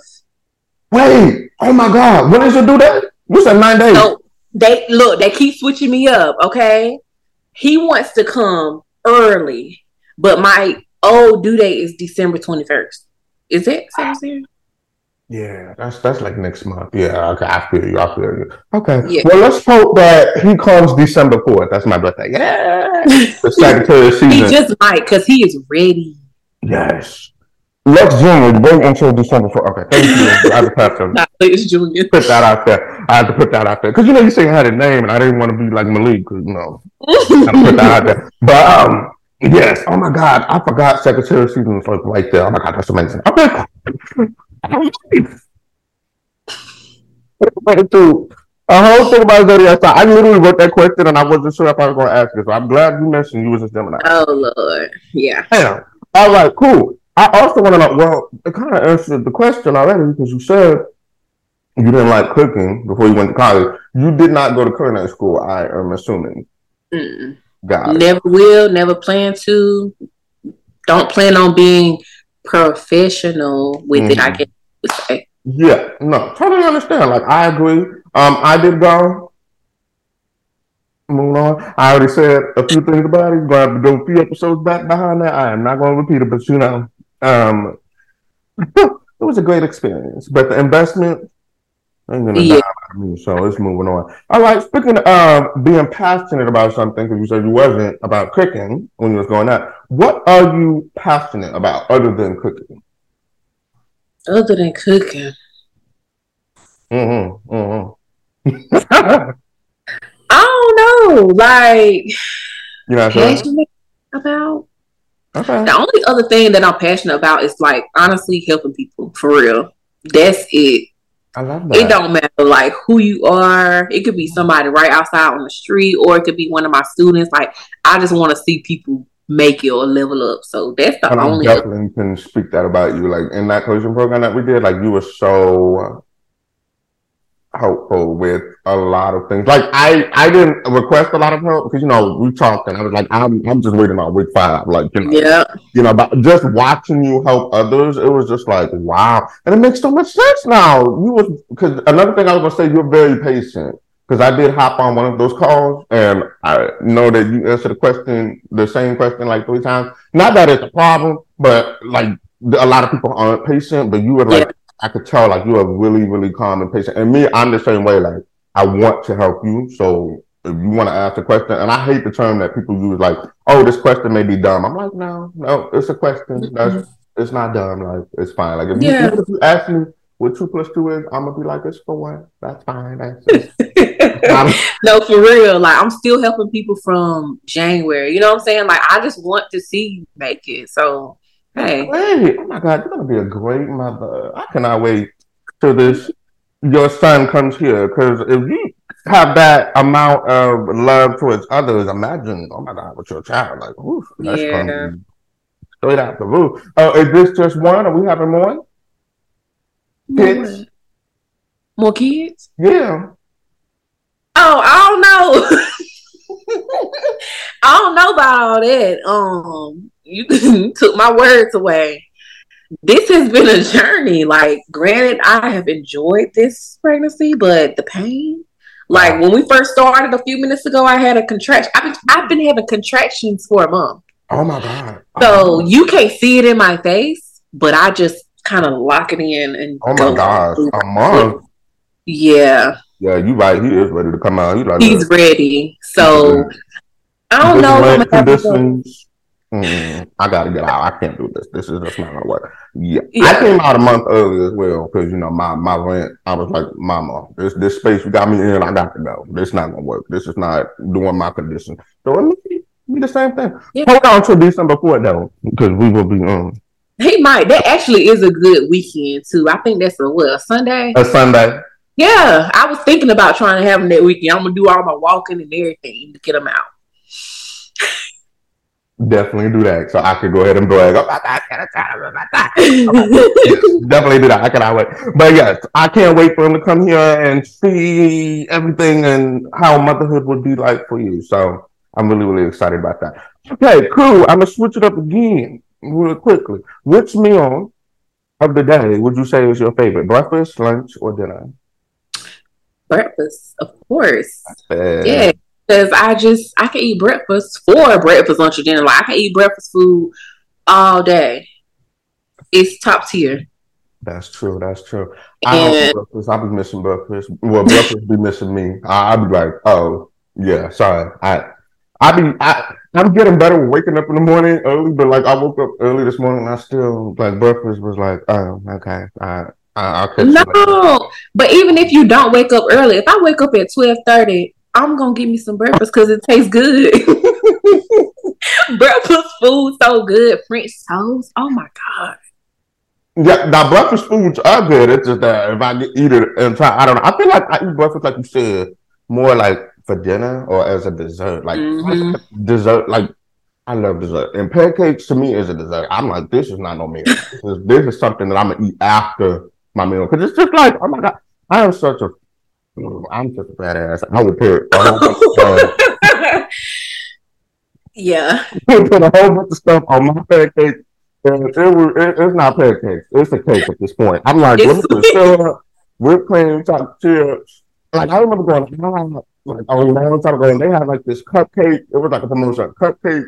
S1: Wait, oh my god, when is it due that? You said nine days. So
S2: they look, they keep switching me up, okay? He wants to come early, but my old due date is December 21st. Is it Sagittarius?
S1: Yeah, that's that's like next month. Yeah, okay, I feel you. I feel you. Okay. Yeah. Well, let's hope that he comes December fourth. That's my birthday. Yeah. the
S2: Sagittarius season. He just might because he is ready.
S1: Yes. Lexx Junior, wait until December 4th. Okay, thank you. I had to pass them. Not Junior. Put that out there. I had to put that out there because you know you say I had a name and I didn't want to be like Malek because you know I put that out there. But um, yes. Oh my God, I forgot Sagittarius season was like right there. Oh my God, that's amazing. Okay. To a whole thing about zodiac sign. I literally wrote that question and I wasn't sure if I was going to ask it. So I'm glad you mentioned you was a Gemini.
S2: Oh Lord, yeah.
S1: Damn. All right, cool. I also want to know. Well, it kind of answered the question already because you said you didn't like cooking before you went to college. You did not go to culinary school. I am assuming.
S2: Mm. Got never will. Never plan to. Don't plan on being professional with mm-hmm. it. I mm-hmm. guess.
S1: Yeah, no, totally understand. Like I agree. Um, I did go. Moving on. I already said a few things about it. Gonna have to go a few episodes back behind that. I am not gonna repeat it, but you know, um, it was a great experience. But the investment ain't gonna yeah. die me, so it's moving on. All right. Speaking of being passionate about something, because you said you wasn't about cooking when you was going out. What are you passionate about other than cooking?
S2: Other than cooking.
S1: Mm-hmm. Mm-hmm.
S2: I don't know. Like you know passionate about. Okay. The only other thing that I'm passionate about is like honestly helping people for real. That's it.
S1: I love that.
S2: It don't matter like who you are. It could be somebody right outside on the street, or it could be one of my students. Like I just want to see people make it or level up. So that's the and only.
S1: I definitely can speak that about you. Like in that coaching program that we did, like you were so helpful with a lot of things. Like I, I didn't request a lot of help because you know we talked and I was like, I'm, I'm just waiting on week five. Like you know,
S2: yeah,
S1: you know, but just watching you help others, it was just like wow, and it makes so much sense now. You was because another thing I was gonna say, you're very patient because I did hop on one of those calls and I know that you answered the question, the same question like three times. Not that it's a problem, but like a lot of people aren't patient, but you were like, yeah. I could tell like you are really, really calm and patient. And me, I'm the same way. Like I want to help you. So if you want to ask a question, and I hate the term that people use like, oh, this question may be dumb. I'm like, no, no, it's a question. That's mm-hmm. it's not dumb. Like it's fine. Like if, yeah. you, if you ask me what two plus two is, I'm gonna be like, it's for one. That's fine. That's
S2: no, for real. Like I'm still helping people from January. You know what I'm saying? Like I just want to see you make it. So hey.
S1: Wait, oh my god, you're gonna be a great mother. I cannot wait till this your son comes here. Cause if you have that amount of love towards others, imagine, oh my god, with your child. Like, oof, that's yeah. gonna be straight out the roof. Oh, uh, is this just one? Are we having more?
S2: Kids? More kids?
S1: Yeah.
S2: Oh, I don't know. I don't know about all that. Um, you took my words away. This has been a journey. Like, granted, I have enjoyed this pregnancy, but the pain. Like when we first started a few minutes ago, I had a contraction. I've been, I've been having contractions for a month.
S1: Oh my god!
S2: So you can't see it in my face, but I just kind of lock it in and.
S1: Oh my gosh, a month.
S2: Yeah.
S1: Yeah, you right. He is ready to come out.
S2: He's, like, He's ready. So I don't know.
S1: Conditions. Mm, I gotta get out. I can't do this. This is just not gonna work. Yeah. yeah. I came out a month early as well because you know my my rent. I was like, Mama, this this space you got me in. I got to go. This not gonna work. This is not doing my condition. So it be, be the same thing. Yeah. Hold on until December fourth though, because we will be um
S2: he might. That actually is a good weekend too. I think that's a what a Sunday.
S1: A Sunday.
S2: Yeah, I was thinking about trying to have him that weekend. I'm gonna do all my walking and everything to get him out.
S1: definitely do that. So I could go ahead and brag oh, about that. Oh, yes, definitely do that. I cannot wait. But yes, I can't wait for him to come here and see everything and how motherhood would be like for you. So I'm really, really excited about that. Okay, cool. I'm gonna switch it up again really quickly. Which meal of the day would you say is your favorite? Breakfast, lunch, or dinner?
S2: Breakfast, of course. Yeah, because I just I can eat breakfast for breakfast, lunch, or dinner. Like I can eat breakfast food all day. It's top tier.
S1: That's true. That's true. I don't breakfast. I'll be missing breakfast. Well, breakfast be missing me. I, will be like, oh yeah, sorry. I I be I I'm getting better waking up in the morning early, but like I woke up early this morning. I still like breakfast was like, oh okay. I,
S2: No, but even if you don't wake up early, if I wake up at twelve thirty, I'm gonna give me some breakfast because it tastes good. breakfast food so good. French toast. Oh my god.
S1: Yeah, now breakfast foods are good. It's just that if I eat it and try, I don't know. I feel like I eat breakfast like you said, more like for dinner or as a dessert. Like, mm-hmm. dessert, like I love dessert. And pancakes to me is a dessert. I'm like, this is not no meal. this, is, this is something that I'm gonna eat after my meal because it's just like, oh my god, I am such a I'm such a badass. I would put a whole bunch of stuff.
S2: Yeah.
S1: put a whole bunch of stuff on my pancake. And it, it, it's not pancakes. It's a cake at this point. I'm like, let me syrup, whipped cream, chocolate chips. Like I remember going like a long time ago, and they had like this cupcake. It was like a promotion, cupcake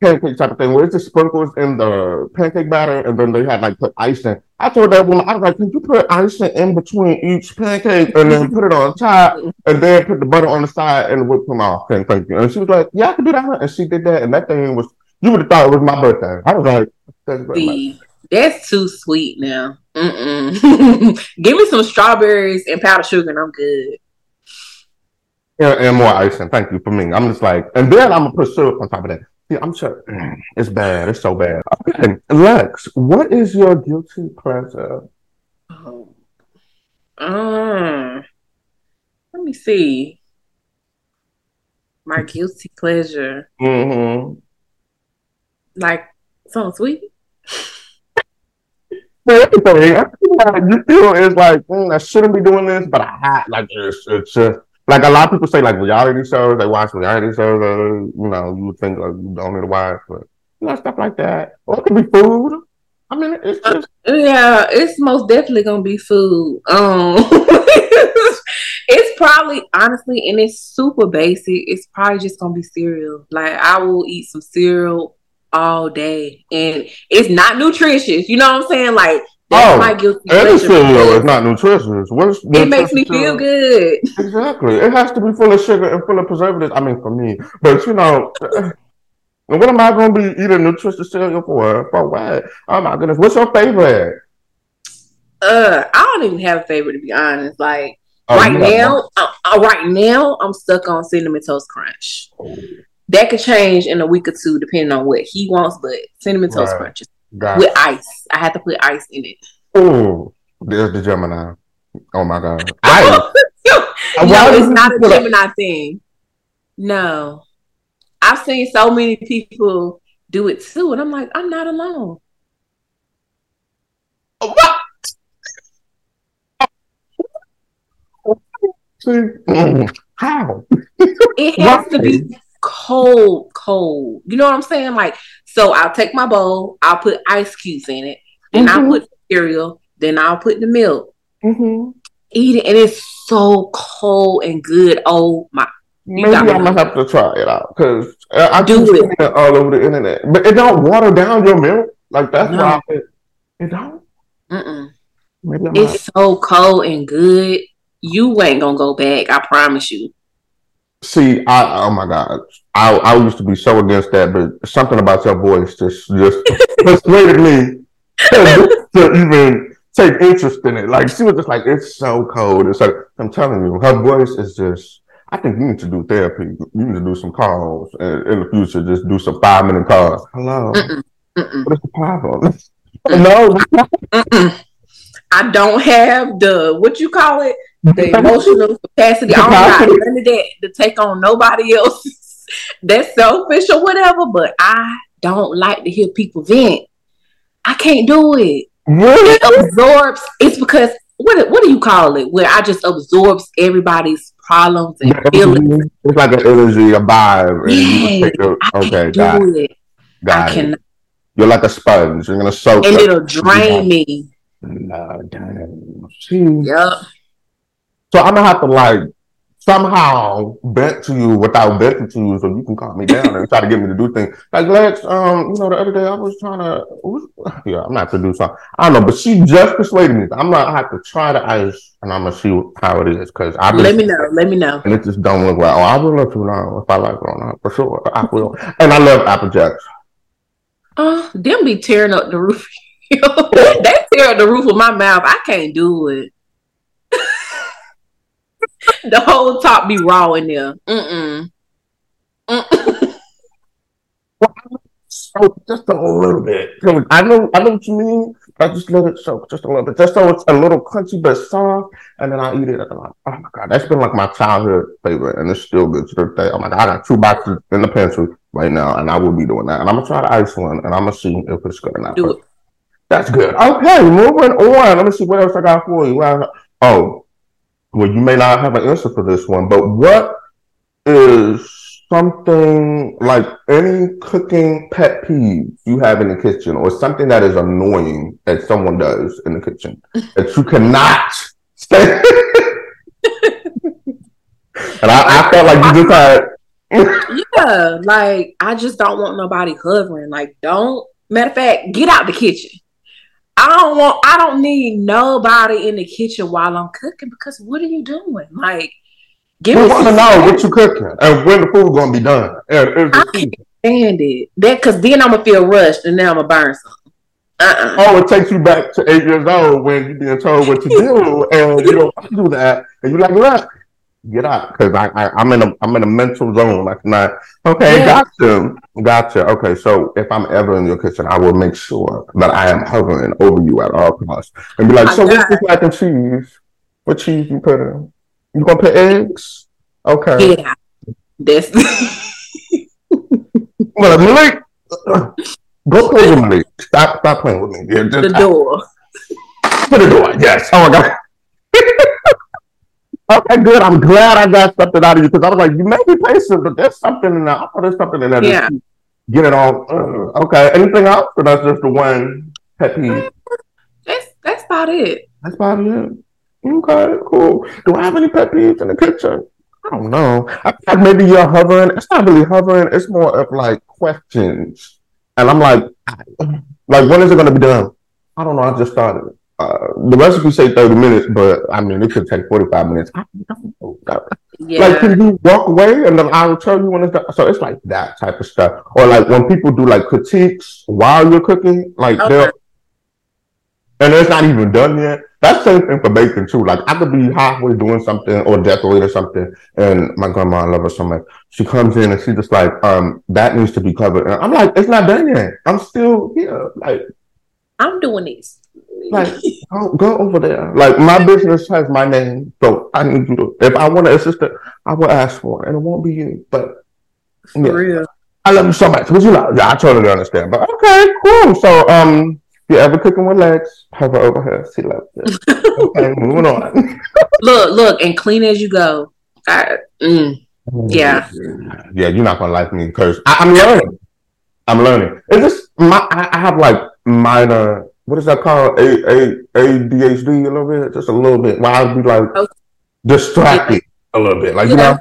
S1: pancake type of thing where it's just sprinkles in the pancake batter and then they had like put icing. I told that woman, I was like, can you put icing in between each pancake and then put it on top and then put the butter on the side and whip them off? And thank you. And she was like, Yeah, I can do that. And she did that. And that thing was, you would have thought it was my birthday. I was like,
S2: See, that's too sweet now. Give me some strawberries and powdered sugar and I'm good.
S1: And, and more icing. Thank you for me. I'm just like, and then I'm gonna put syrup on top of that. Yeah, I'm sure it's bad. It's so bad. Okay, Lexx, what is your guilty pleasure? Oh.
S2: Uh, let me see. My guilty pleasure.
S1: Mm-hmm.
S2: Like something sweet.
S1: Everything. You feel is like mm, I shouldn't be doing this, but I have like it's, it's just like a lot of people say like reality shows, they watch reality shows, uh, you know, you would think like you don't need to watch, but you know, stuff like that. Or it could be food. I mean, it's uh, just
S2: yeah, it's most definitely gonna be food. Um, it's probably honestly, and it's super basic. It's probably just gonna be cereal. Like I will eat some cereal all day, and it's not nutritious. You know what I'm saying? Like that's oh, my guilty pleasure.
S1: cereal is not nutritious. What's
S2: it makes me feel good.
S1: Exactly. It has to be full of sugar and full of preservatives. I mean, for me, but you know. what am I going to be eating nutritious cereal for? For what? Oh my goodness! What's your favorite?
S2: Uh, I don't even have a favorite to be honest. Like oh, right now, uh, uh, right now, I'm stuck on cinnamon toast crunch. Oh. That could change in a week or two depending on what he wants, but cinnamon toast right. crunch is With ice. I had to put ice in it.
S1: Oh, there's the Gemini. Oh my god.
S2: Ice. no, it's not a Gemini thing. No. I've seen so many people do it too, and I'm like, I'm not alone.
S1: What? How?
S2: It has to be cold, cold. You know what I'm saying? Like, so I'll take my bowl, I'll put ice cubes in it, then mm-hmm. I'll put cereal, then I'll put the milk.
S1: Mm-hmm.
S2: Eat it, and it's so cold and good. Oh my!
S1: Maybe I'm gonna have to try it out because I do it all over the internet, but it don't water down your milk. Like that's no. why it, it don't.
S2: Mm-mm. It's so cold and good. You ain't gonna go back. I promise you.
S1: See, I oh my god, I I used to be so against that, but something about your voice just just persuaded me to, to even take interest in it. Like she was just like, it's so cold. It's like I'm telling you, her voice is just. I think you need to do therapy. You need to do some calls in, in the future. Just do some five minute calls. Hello, Mm-mm. Mm-mm. what is the problem?
S2: no, I don't have the what you call it the emotional capacity. I don't got none of that to take on nobody else. that's selfish or whatever, but I don't like to hear people vent. I can't do it. Really? It absorbs. It's because what what do you call it? Where I just absorbs everybody's problems and feelings.
S1: It's like an energy, a vibe. Yeah, okay, got it. Got I it. Cannot. You're like a sponge. You're gonna soak,
S2: and it'll drain me.
S1: Nah, damn. Yep. So I'm gonna have to like somehow vent to you without venting to you so you can calm me down and try to get me to do things. Like Lexx, um, you know, the other day I was trying to yeah, I'm not to do something. I don't know, but she just persuaded me. I'm not I have to try the ice and I'm gonna see how it is because I
S2: let me know, let me know.
S1: And it just don't look oh I will let you know if I like it or not for sure. I will. and I love Apple Jacks.
S2: Uh, them be tearing up the roof. they tear the roof of my mouth. I can't do it. the whole top be raw in there. Mm-mm.
S1: Mm-mm. soak just a little bit. I know, I know what you mean. I just let it soak just a little bit, just so it's a little crunchy but soft, and then I eat it. And I'm like, oh my god, that's been like my childhood favorite, and it's still good to this day. Oh my god, I got two boxes in the pantry right now, and I will be doing that. And I'm gonna try the ice one, and I'm gonna see if it's good or not. Do it. That's good. Okay, moving on. Let me see what else I got for you. Oh, well, you may not have an answer for this one, but what is something like any cooking pet peeve you have in the kitchen or something that is annoying that someone does in the kitchen that you cannot stand? and I, I, felt like you just had.
S2: yeah, like I just don't want nobody hovering. Like, don't. Matter of fact, get out the kitchen. I don't want I don't need nobody in the kitchen while I'm cooking because what are you doing? Like
S1: give we me want to know what you cooking and when the food gonna be done. And,
S2: I can't stand it. That cause then I'm gonna feel rushed and now I'm gonna burn something.
S1: Uh-uh. Oh, it takes you back to eight years old when you're being told what to do and you don't do that and you're like, look, get out because I, I am in a I'm in a mental zone like not okay yeah. gotcha gotcha okay so if I'm ever in your kitchen I will make sure that I am hovering over you at all costs. And be like so what's this mac and cheese? What cheese you put in? You gonna put eggs? Okay. Yeah. This well Malek go play with me stop stop playing with me. Yeah,
S2: just, the door.
S1: Put the door yes. Oh my god Okay, good. I'm glad I got something out of you because I was like, you may be patient, but there's something in there. I thought there's something in there. Yeah. Get it all. Uh, okay. Anything else? Or that's just the one pet peeve?
S2: That's that's about it.
S1: That's about it. Okay, cool. Do I have any pet peeves in the kitchen? I don't know. I thought maybe you're hovering. It's not really hovering. It's more of like questions. And I'm like, like when is it going to be done? I don't know. I just started it. Uh, the recipe say 30 minutes, but I mean, it could take 45 minutes. I don't know. Yeah. Like, can you walk away and then I'll tell you when it's done? So it's like that type of stuff. Or like when people do like critiques while you're cooking, like okay. they'll, and it's not even done yet. That's the same thing for baking too. Like I could be halfway doing something or decorating something, and my grandma, I love her so much. She comes in and she's just like, um, that needs to be covered. And I'm like, it's not done yet. I'm still here. Like,
S2: I'm doing this.
S1: Like, go, go over there. Like, my business has my name, so I need you to. If I want an assistant, I will ask for it, and it won't be you. But
S2: for yeah. real,
S1: I love you so much. But you like? yeah, I totally understand. But okay, cool. So, um, if you're ever cooking with Lexx, hover over her. She loves it. okay, moving on.
S2: look, look, and clean as you go. I, mm, yeah,
S1: yeah. You're not gonna like me because I'm learning. I'm learning. It's just my. I, I have like minor what is that called? A A ADHD a little bit, just a little bit. Why I'd be like okay. distracted a little bit, like yeah. you know,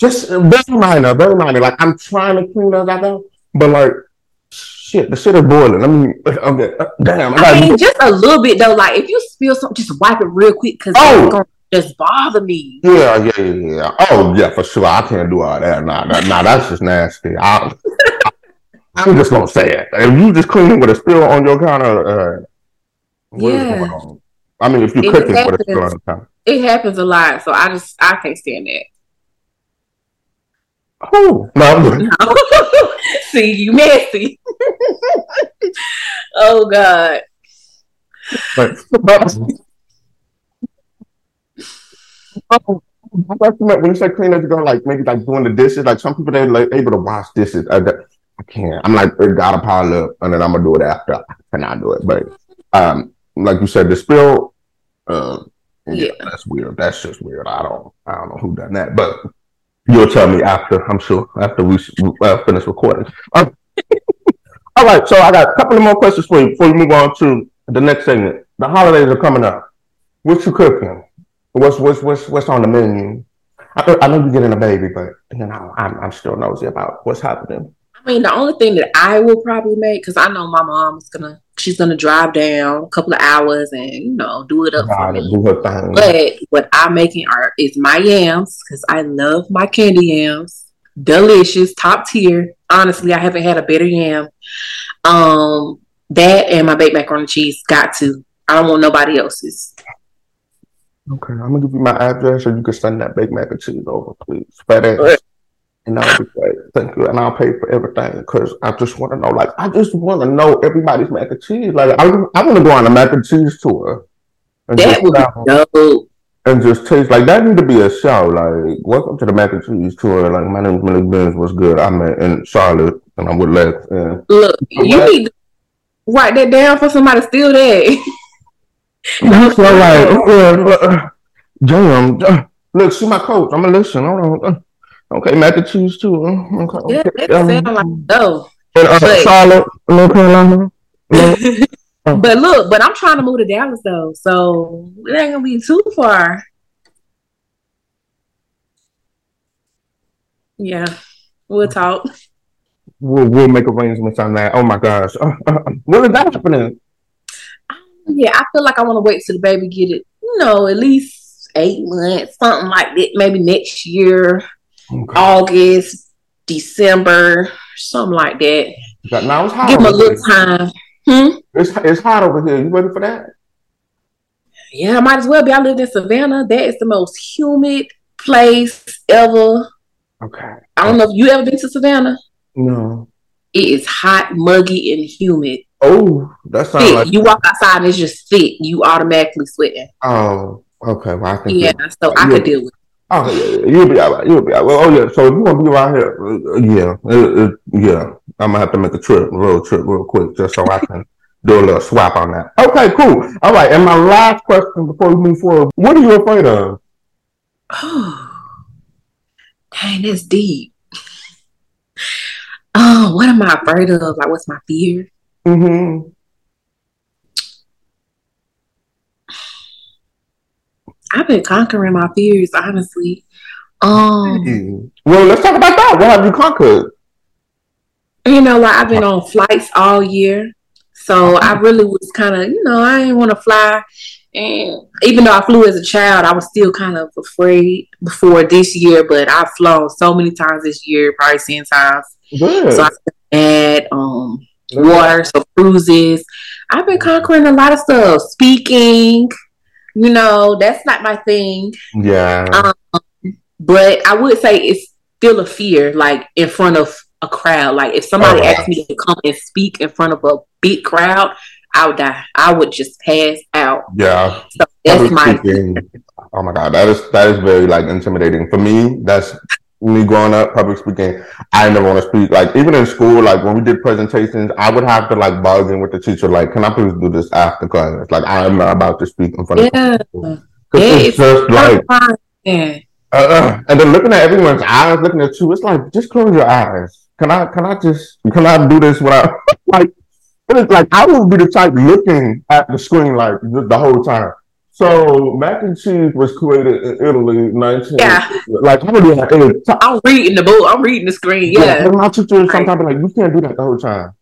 S1: just very minor, very minor. Like I'm trying to clean I go, but like shit, the shit is boiling. I mean, uh, I'm okay, uh, damn.
S2: I, I mean, just a little bit though. Like if you spill something, just wipe it real quick because oh. it's gonna just bother me.
S1: Yeah, yeah, yeah. Oh yeah, for sure. I can't do all that. Nah, nah, nah that's just nasty. I, I'm just gonna say it. If you just clean with a spill on your counter, uh, yeah. I mean, if you're cooking with a spill on the counter,
S2: it happens a lot. So I just I can't stand that.
S1: Oh no! no.
S2: See, you messy. oh God.
S1: But, but, you meant when you say clean as you go, like maybe like doing the dishes. Like some people they're like able to wash dishes. I, I can't. I'm like it gotta pile up, and then I'm gonna do it after. I cannot do it, but um, like you said, the spill. Uh, yeah, yeah, that's weird. That's just weird. I don't. I don't know who done that, but you'll tell me after. I'm sure after we uh, finish recording. Um, all right, so I got a couple of more questions for you before we move on to the next segment. The holidays are coming up. What you cooking? What's what's what's what's on the menu? I, I know you're getting a baby, but you know I'm I'm still nosy about what's happening.
S2: I mean, the only thing that I will probably make because I know my mom's gonna she's gonna drive down a couple of hours and you know do it up for me. But what I'm making are is my yams because I love my candy yams, delicious, top tier. Honestly, I haven't had a better yam. Um, that and my baked macaroni and cheese got to. I don't want nobody else's.
S1: Okay, I'm gonna give you my address, or you can send that baked mac and cheese over, please. FedEx, and that'll be great. Thank you, and I'll pay for everything because I just want to know. Like, I just want to know everybody's mac and cheese. Like, I, I want to go on a mac and cheese tour. And that just, would And just taste like that need to be a show. Like, welcome to the mac and cheese tour. Like, my name is Malek Binns. What's good? I'm in Charlotte, and I'm with Lexx. And
S2: Look, you need to write that down for somebody to steal that.
S1: That's right. Uh, damn. Look, see my coach. I'm gonna listen. Hold on. Okay, cheese too. Okay. Yeah, that um, sound like no. And uh, but, Charlotte, North Carolina.
S2: but look, but I'm trying to move to Dallas though, so it ain't gonna be too far. Yeah, we'll talk.
S1: We'll, we'll make arrangements on that. Oh my gosh, when is that happening?
S2: yeah, I feel like I want to wait till the baby get it, you know, at least eight months, something like that. Maybe next year, okay. August, December, something like that. Now it's hot. Give him a little time.
S1: Hmm? It's it's hot over here. You ready for that?
S2: Yeah, I might as well be. I lived in Savannah. That is the most humid place ever.
S1: Okay.
S2: I don't know if you ever been to Savannah.
S1: No.
S2: It is hot, muggy, and humid.
S1: Oh, that sounds like
S2: you walk outside and it's just thick. You automatically sweating.
S1: Oh, okay. Well, I
S2: can yeah, so I could deal with. It.
S1: Oh yeah, you'll be all right. You'll be all right. Oh yeah. So if you want to be around here, uh, yeah, uh, uh, yeah, I'm gonna have to make a trip, a road trip, real quick, just so I can do a little swap on that. Okay, cool. All right. And my last question before we move forward: What are you afraid of?
S2: Oh, dang, that's deep. Oh, what am I afraid of? Like, what's my fear?
S1: Mm-hmm.
S2: I've been conquering my fears, honestly. Um,
S1: well, let's talk about that. What have you conquered?
S2: You know, like I've been on flights all year, so I really was kind of, you know, I didn't want to fly, and even though I flew as a child, I was still kind of afraid before this year. But I've flown so many times this year, probably ten times. Good. So I had um water, so cruises. I've been conquering a lot of stuff. Speaking, you know, that's not my thing.
S1: Yeah.
S2: Um, but I would say it's still a fear, like in front of a crowd. Like if somebody oh, asked me to come and speak in front of a big crowd, I would die. I would just pass out.
S1: Yeah.
S2: So that's my.
S1: Speaking, oh my god, that is that is very like intimidating for me. That's me growing up, public speaking, I never want to speak. Like even in school, like when we did presentations, I would have to like bargain with the teacher, like, "Can I please do this after class?" Like I am not about to speak in front yeah. of people. Yeah, it's, it's just like, yeah. Uh, uh, and then looking at everyone's eyes, looking at you, it's like just close your eyes. Can I? Can I just? Can I do this without like? It's like I would be the type looking at the screen like the, the whole time. So mac and cheese was created in Italy, 19. Yeah. Like
S2: I'm reading I'm reading the book. I'm reading the screen. Yeah. yeah
S1: and my teacher right. sometimes like, you can't do that the whole time.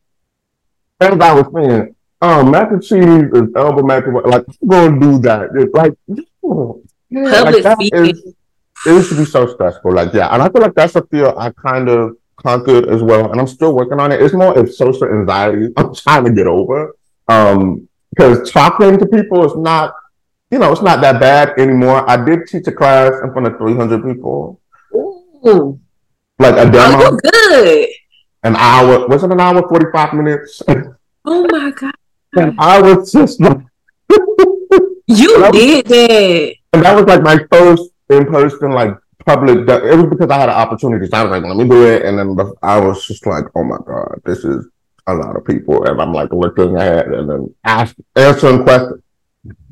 S1: As I was saying, um, mac and cheese is elbow mac and like I'm gonna do that. It's like yeah, Public like speaking. Is, it used to be so stressful. Like, yeah. And I feel like that's a fear I kind of conquered as well. And I'm still working on it. It's more of social anxiety I'm trying to get over. Um, because talking to people is not you know, it's not that bad anymore. I did teach a class in front of 300 people.
S2: Ooh.
S1: Like a oh, demo.
S2: Oh, good.
S1: An hour. Was it an hour, 45 minutes?
S2: Oh my God.
S1: And I was just like.
S2: you did that.
S1: And that was like my first in person, like public. It was because I had an opportunity. So I was like, let me do it, and then I was just like, oh my god, this is a lot of people, and I'm like looking at and then ask, answering questions.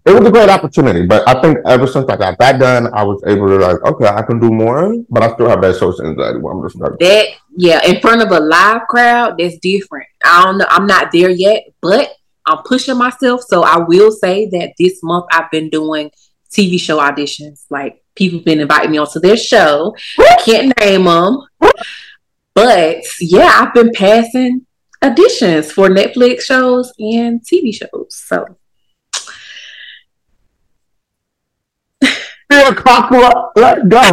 S1: It was a great opportunity, but I think ever since I got that done, I was able to like, okay, I can do more, but I still have that social anxiety where I'm just like
S2: that. Yeah, in front of a live crowd, that's different. I don't know. I'm not there yet, but I'm pushing myself. So I will say that this month I've been doing TV show auditions. Like people have been inviting me onto their show. I can't name them, but yeah, I've been passing auditions for Netflix shows and TV shows. So.
S1: Let's go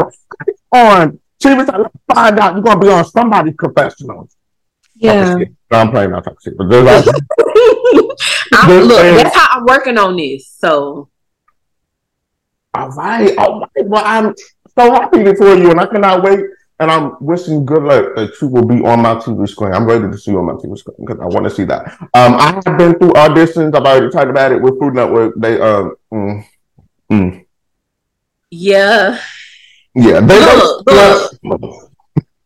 S1: on. See, let's find out you're gonna be on somebody's confessional.
S2: Yeah,
S1: I'm playing that toxic, but
S2: there's like, look, that's how I'm working on this. So,
S1: all right, all right. Well, I'm so happy for you, and I cannot wait and I'm wishing good luck that you will be on my TV screen. I'm ready to see you on my TV screen because I want to see that. Um, I have been through auditions. I've already talked about it with Food Network. They um, mm,
S2: mm. Yeah,
S1: yeah.
S2: Look, look.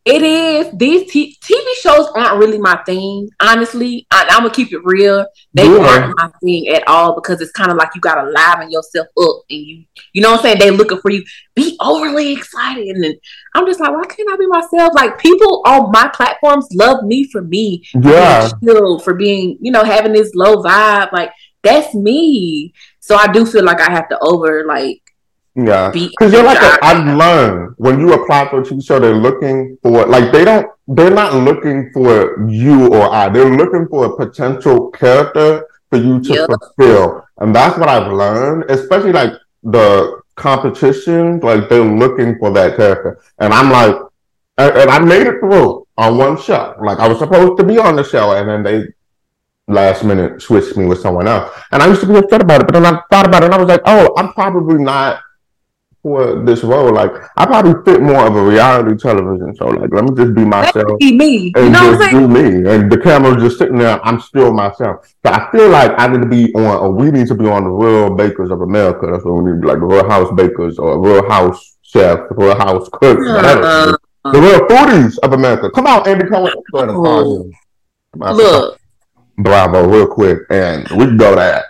S2: It is. These t- TV shows aren't really my thing. Honestly, I, am gonna keep it real. They yeah. aren't my thing at all because it's kind of like you gotta liven yourself up, and you, you know what I'm saying. They looking for you. Be overly excited, and I'm just like, why can't I be myself? Like people on my platforms love me for me.
S1: Yeah,
S2: for, for being, you know, having this low vibe. Like that's me. So I do feel like I have to over like
S1: yeah, because you're like a, I've learned when you apply for a TV show, they're looking for like they don't they're not looking for you or I. They're looking for a potential character for you to yep. fulfill, and that's what I've learned. Especially like the competition, like they're looking for that character, and I'm like, and I made it through on one show. Like I was supposed to be on the show, and then they last minute switched me with someone else. And I used to be upset about it, but then I thought about it and I was like, oh, I'm probably not for this role. Like I probably fit more of a reality television show. Like let me just be myself.
S2: Be me.
S1: And you know just do me. And the camera's just sitting there. I'm still myself. So I feel like I need to be on or we need to be on the real bakers of America. That's what we need like the real house bakers or real house chef, real house cooks, whatever. Uh, the real foodies of America. Come on, Andy Cohen. Go ahead and
S2: Look.
S1: Bravo, real quick. And we can go that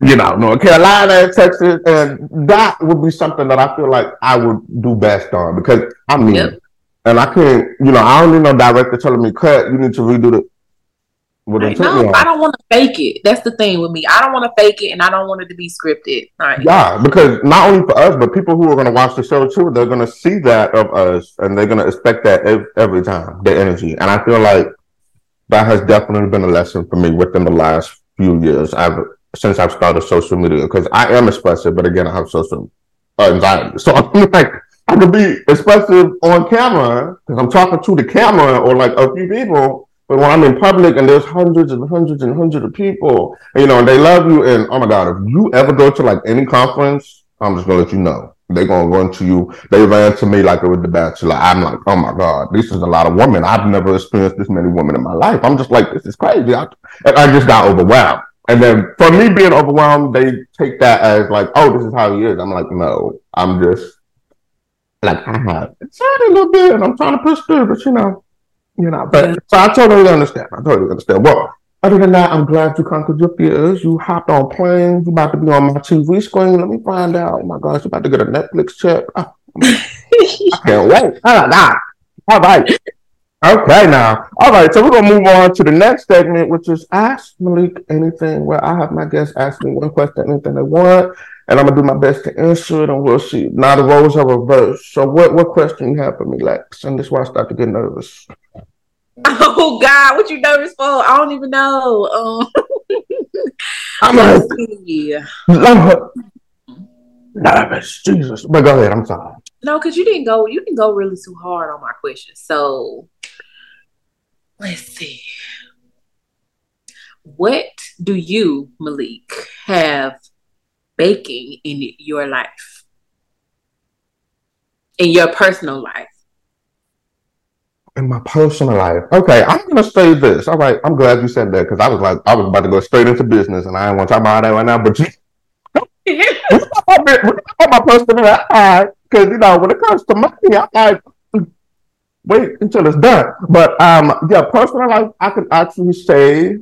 S1: you know, North Carolina, and Texas, and that would be something that I feel like I would do best on because I mean, yep. and I can't, you know, I don't need no director telling me cut. You need to redo the.
S2: Right. No, I don't want to fake it. That's the thing with me. I don't want to fake it, and I don't want it to be scripted. Right.
S1: Yeah, because not only for us, but people who are going to watch the show too, they're going to see that of us, and they're going to expect that every time, the energy. And I feel like that has definitely been a lesson for me within the last few years. I've since I've started social media because I am expressive, but again, I have social anxiety. So I'm like, I could be expressive on camera because I'm talking to the camera or like a few people. But when I'm in public and there's hundreds and hundreds and hundreds of people, you know, and they love you, and oh my God, if you ever go to like any conference, I'm just gonna let you know. They're gonna run to you. They ran to me like it was the bachelor. I'm like, oh my God, this is a lot of women. I've never experienced this many women in my life. I'm just like, this is crazy. I, and I just got overwhelmed. And then for me being overwhelmed, they take that as like, oh, this is how he is. I'm like, no, I'm just like I have excited a little bit and I'm trying to push through, but you know, you know, but so I totally understand. I totally understand. Well, other than that, I'm glad you conquered your fears. You hopped on planes. You about to be on my TV screen. Let me find out. Oh my gosh, you about to get a Netflix check. Oh, I can't wait. Oh, nah. All right. Okay, now, all right. So we're gonna move on to the next segment, which is ask Malek anything. Where I have my guests ask me one question, anything they want, and I'm gonna do my best to answer it, and we'll see. Now the roles are reversed. So what what question you have for me, Lexx? And this is why I start to get nervous.
S2: Oh God, what you nervous for? I don't even know. Um,
S1: I'm like, nervous, Jesus. But go ahead. I'm sorry.
S2: No, because you didn't go. You didn't go really too hard on my question. So let's see. What do you, Malek, have baking in your life? In your personal life?
S1: In my personal life. Okay, I'm gonna say this. All right, I'm glad you said that because I was like, I was about to go straight into business and I didn't want to talk about that right now, but you my personal life. because you know when it comes to money, I'm like wait until it's done. But um, yeah, personal life, I could actually say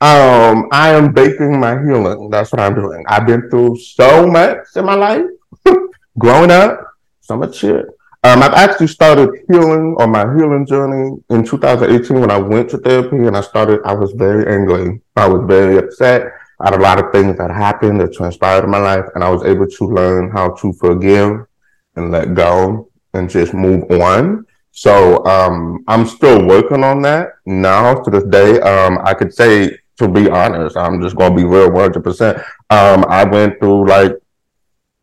S1: um, I am baking my healing. That's what I'm doing. I've been through so much in my life, growing up, so much shit. Um, I've actually started healing on my healing journey in 2018 when I went to therapy and I started, I was very angry. I was very upset. Had a lot of things that happened that transpired in my life and I was able to learn how to forgive and let go and just move on. So, um, I'm still working on that now to this day. Um, I could say, to be honest, I'm just going to be real 100%. Um, I went through like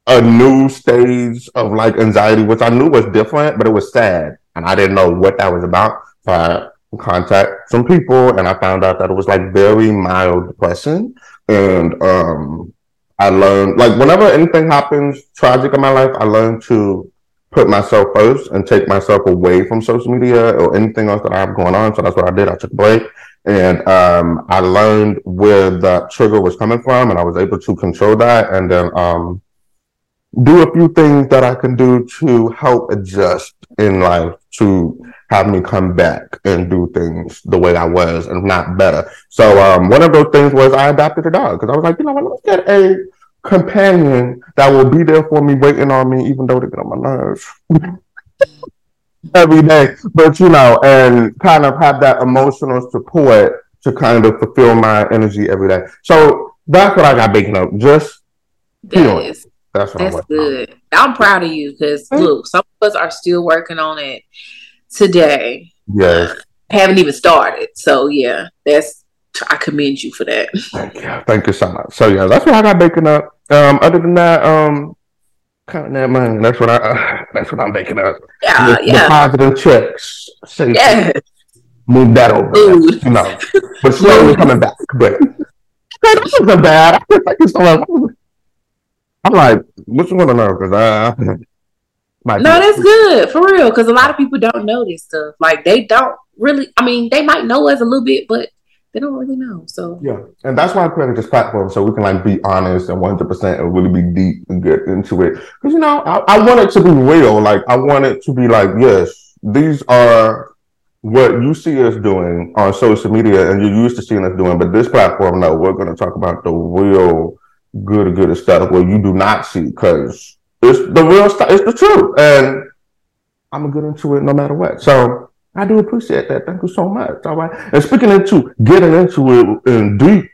S1: a new stage of like anxiety, which I knew was different, but it was sad. And I didn't know what that was about. So I contact some people and I found out that it was like very mild depression. And um I learned like whenever anything happens tragic in my life, I learned to put myself first and take myself away from social media or anything else that I have going on. So that's what I did. I took a break and um, I learned where the trigger was coming from and I was able to control that. And then um, do a few things that I can do to help adjust in life to have me come back and do things the way I was and not better. So um, one of those things was I adopted a dog because I was like, you know what, let's get a companion that will be there for me, waiting on me, even though they get on my nerves. Every day, but you know, and kind of have that emotional support to kind of fulfill my energy every day. So that's what I got baking up. Just
S2: that that's, That's good. I'm proud of you because look, some of us are still working on it today.
S1: Yes.
S2: Haven't even started. So yeah, that's I commend you for that.
S1: Thank you. Thank you so much. So yeah, that's what I got baking up. Um, other than that, um, counting that money. That's what I. Uh, that's what I'm baking up.
S2: Yeah, the, yeah.
S1: Depositing checks.
S2: Yeah.
S1: Move that over. Food. You know, but slowly coming back. But this isn't bad. I like it's I'm like, what's going on? Because I,
S2: I no, that's good for real. Because a lot of people don't know this stuff. Like they don't really. I mean, they might know us a little bit, but they don't really know. So
S1: yeah, and that's why I created this platform so we can like be honest and one hundred percent and really be deep and get into it. Because you know, I, I want it to be real. Like I want it to be like, yes, these are what you see us doing on social media and you're used to seeing us doing, but this platform, no, we're going to talk about the real good, good stuff where you do not see because it's the real stuff. It's the truth, and I'm gonna get into it no matter what. So I do appreciate that. Thank you so much. All right. And speaking into getting into it in deep,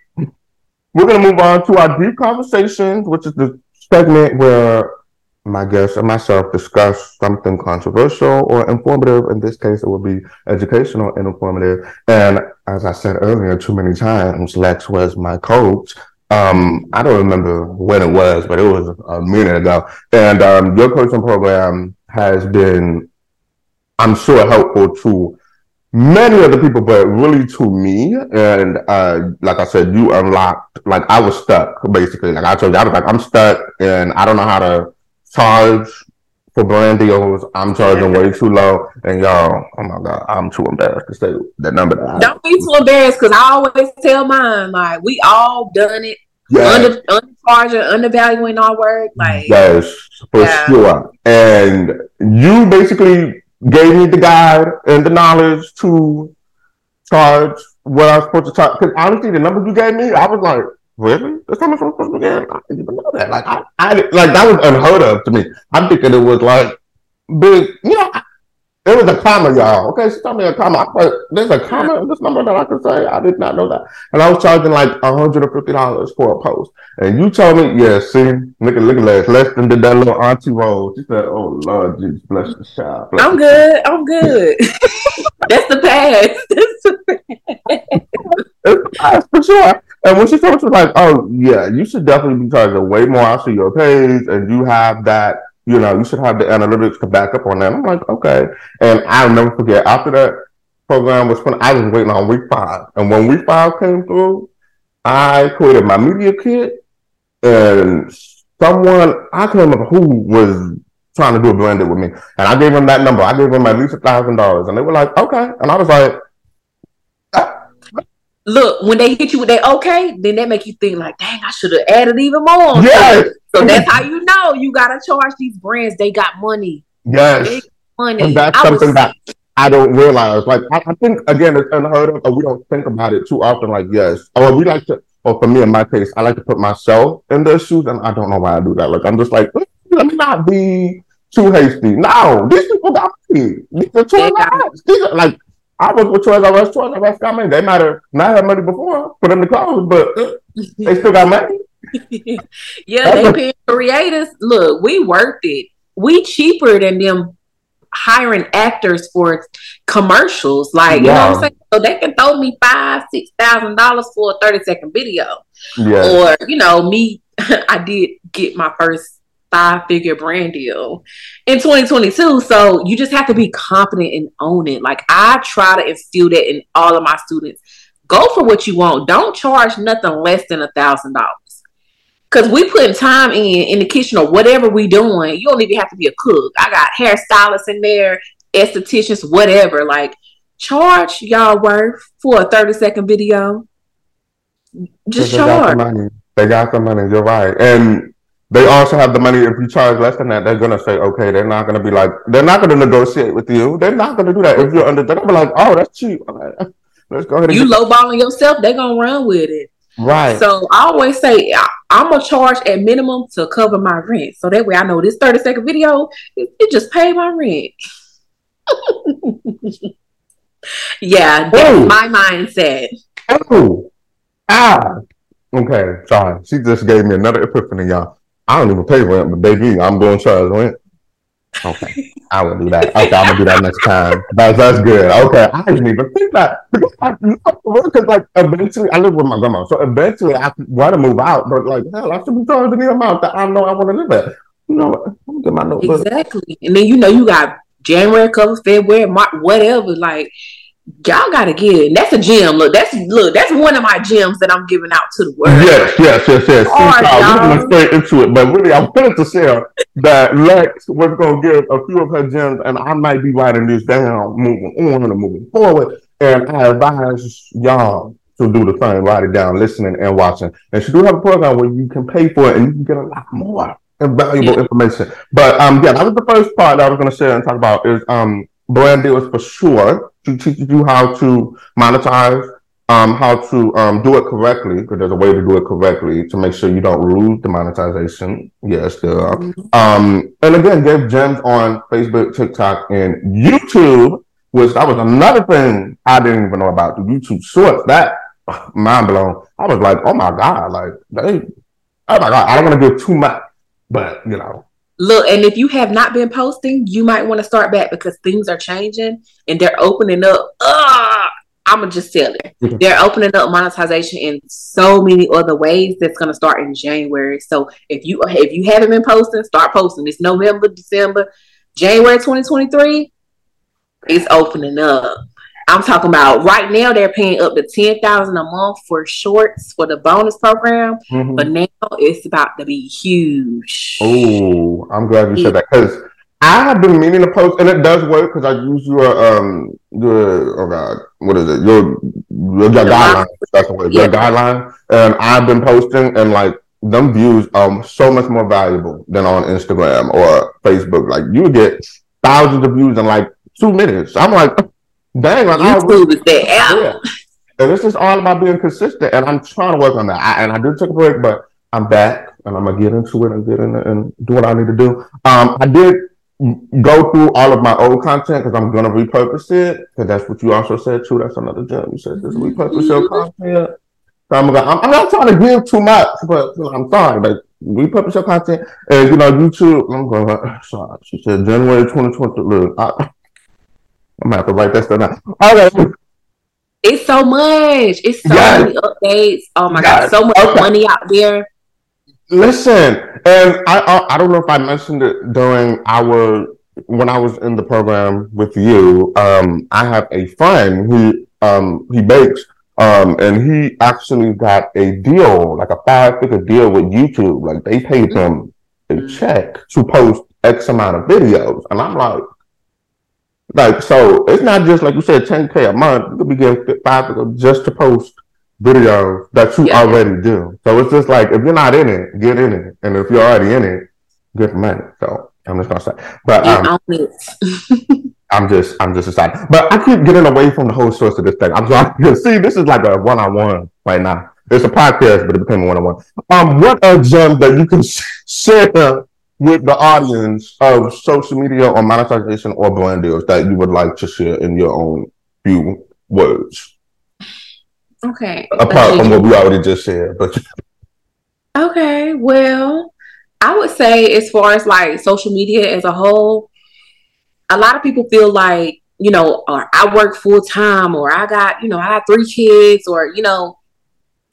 S1: we're gonna move on to our deep conversations, which is the segment where my guests and myself discuss something controversial or informative. In this case, it would be educational and informative. And as I said earlier, too many times, Lexx was my coach. Um, I don't remember when it was, but it was a minute ago. And um, your coaching program has been, I'm sure, helpful to many other people, but really to me. And uh, like I said, you unlocked, like I was stuck basically. Like I told you, I was like, I'm stuck and I don't know how to charge for brand deals. I'm charging way too low. And y'all, oh my God, I'm too embarrassed to say that number that
S2: Don't be too embarrassed because I always tell mine, like, we all done it. Yes. Under, undercharging, undervaluing our work. Like
S1: Yes, for yeah. sure. And you basically gave me the guide and the knowledge to charge what I was supposed to charge. Because honestly, the numbers you gave me, I was like, really? That's much I'm supposed to? I didn't even know that. Like, I, I like that was unheard of to me. I'm thinking it was like big. You know, it was a comma, y'all. Okay, she told me a comma. I there's a comma in this number that I could say. I did not know that. And I was charging like $150 for a post. And you told me, yeah, see, look at look at that. Less than did that little auntie roll. She said, Oh Lord Jesus, bless the child. Bless
S2: I'm good. I'm good. That's the past. That's
S1: the past. for sure. And when she told me, like, oh yeah, you should definitely be charging way more. I see your page and you have that you know, you should have the analytics to back up on that. I'm like, okay. And I'll never forget after that program was fun, I was waiting on week five. And when week five came through, I created my media kit and someone, I can't remember who was trying to do a blended with me. And I gave them that number. I gave them at least a thousand dollars. And they were like, okay. And I was like, ah.
S2: look, when they hit you with that okay, then that make you think like, dang, I should have added even more.
S1: Yes.
S2: So that's how you know you gotta charge these brands. They got money.
S1: Yes.
S2: Big money.
S1: And that's
S2: I
S1: something that I don't realize. Like I, I think again, it's unheard of, or we don't think about it too often. Like yes, or we like to. Or for me, in my case, I like to put myself in their shoes, and I don't know why I do that. Like I'm just like, let me not be too hasty. No, these people got money. These are Toys R Us. These are like I was with Toys R Us. Toys R Us got money. They might have not had money before for them to close, but uh, they still got money.
S2: yeah, they paying creators. Look, we worth it. We cheaper than them hiring actors for commercials. Like, you know what I'm saying? So they can throw me five, six thousand dollars for a 30 second video.
S1: Yeah,
S2: Or, you know, me, I did get my first five figure brand deal in 2022. So you just have to be confident and own it. Like I try to instill that in all of my students. Go for what you want. Don't charge nothing less than a thousand dollars. Cause we putting time in in the kitchen or whatever we doing. You don't even have to be a cook. I got hairstylists in there, estheticians, whatever. Like charge y'all worth for a 30 second video. Just
S1: they got the
S2: charge.
S1: money. They got the money. You're right, and they also have the money. If you charge less than that, they're gonna say, okay, they're not gonna be like, they're not gonna negotiate with you. They're not gonna do that. If you're under, they're gonna be like, oh, that's cheap. Let's go ahead and
S2: You lowballing yourself, They're gonna run with it.
S1: Right.
S2: So I always say I, I'm gonna charge at minimum to cover my rent. So that way I know this 30 second video, it, it just paid my rent. yeah, that's
S1: Ooh.
S2: my mindset.
S1: Oh, ah. Okay, sorry. She just gave me another epiphany, y'all. I don't even pay rent, but baby, I'm going to charge rent. Okay, I will do that. Okay, I'm gonna do that next time. That's that's good. Okay, I didn't even think that because like eventually I live with my grandma, so eventually I want to move out, but like hell, I should be charging the amount that I know I want to live at. You know. I'm get my notebook.
S2: Exactly. And then you know you got January cover, February, March, whatever. Like y'all gotta get it. And that's a gem. Look, that's look, that's one of my gems that I'm giving out to the world.
S1: Yes, yes, yes, yes.
S2: All right,
S1: we're gonna straight into it, but really, I wanted to share that Lexx was gonna give a few of her gems, and I might be writing this down, moving on and moving forward. And I advise y'all to do the same, write it down, listening and watching. And she do have a program where you can pay for it, and you can get a lot more valuable
S2: Yeah.
S1: information. But um, yeah, that was the first part that I was gonna share and talk about is um brand deals for sure. She teaches you how to monetize um, how to um, do it correctly because there's a way to do it correctly to make sure you don't lose the monetization. Yes, there are. Um, and again, gave gems on Facebook, TikTok, and YouTube, which that was another thing I didn't even know about the YouTube Shorts. That mind blown. I was like, oh my god, like they, oh my god. I don't want to give too much, but you know,
S2: Look, and if you have not been posting, you might want to start back because things are changing and they're opening up. Ugh, I'm gonna just tell it.
S1: Mhm.
S2: They're opening up monetization in so many other ways. That's gonna start in January. So if you if you haven't been posting, start posting. It's November, December, January 2023. It's opening up. I'm talking about right now. They're paying up to ten thousand a month for shorts for the bonus program,
S1: Mhm.
S2: but now it's about to be huge.
S1: Oh, I'm glad you said that because I have been meaning to post, and it does work because I use your um your oh god, what is it? Your your, your guideline. That's the word. Your guideline, and I've been posting, and like them views are so much more valuable than on Instagram or Facebook. Like you get thousands of views in like two minutes. I'm like, dang, like I
S2: YouTube is that app.
S1: yeah. And it's just all about being consistent, and I'm trying to work on that. I, and I did take a break, but I'm back, and I'm gonna get into it and get in it and do what I need to do. Um, I did go through all of my old content because I'm gonna repurpose it. Because that's what you also said too. That's another gem. You said this repurpose your content. So I'm, gonna, I'm, I'm not trying to give too much, but you know, I'm sorry. but repurpose your content, and you know, YouTube. I'm going. Sorry, she said January 2020. Look, I, I'm gonna have to write that stuff down. Okay.
S2: It's so much. It's so
S1: Yes.
S2: many updates. Oh my
S1: Yes.
S2: god, so much
S1: Okay.
S2: money out there.
S1: Listen, and I, I I don't know if I mentioned it during our when I was in the program with you. Um, I have a friend who um he bakes um and he actually got a deal like a five figure deal with YouTube. Like they paid him a check to post X amount of videos, and I'm like. Like so, it's not just like you said, 10k a month. You could be getting five just to post videos that you yeah. already do. So it's just like if you're not in it, get in it, and if you're already in it, get the money. So I'm just gonna say, but um, I'm just I'm just excited. But I keep getting away from the whole source of this thing. I'm trying to see this is like a one on one right now. It's a podcast, but it became a one on one. Um, what a gem that you can share with the audience of social media or monetization or brand deals that you would like to share in your own few words.
S2: Okay.
S1: Apart from what we already just said, but
S2: okay, well, I would say as far as like social media as a whole, a lot of people feel like you know, or I work full time, or I got you know I have three kids, or you know,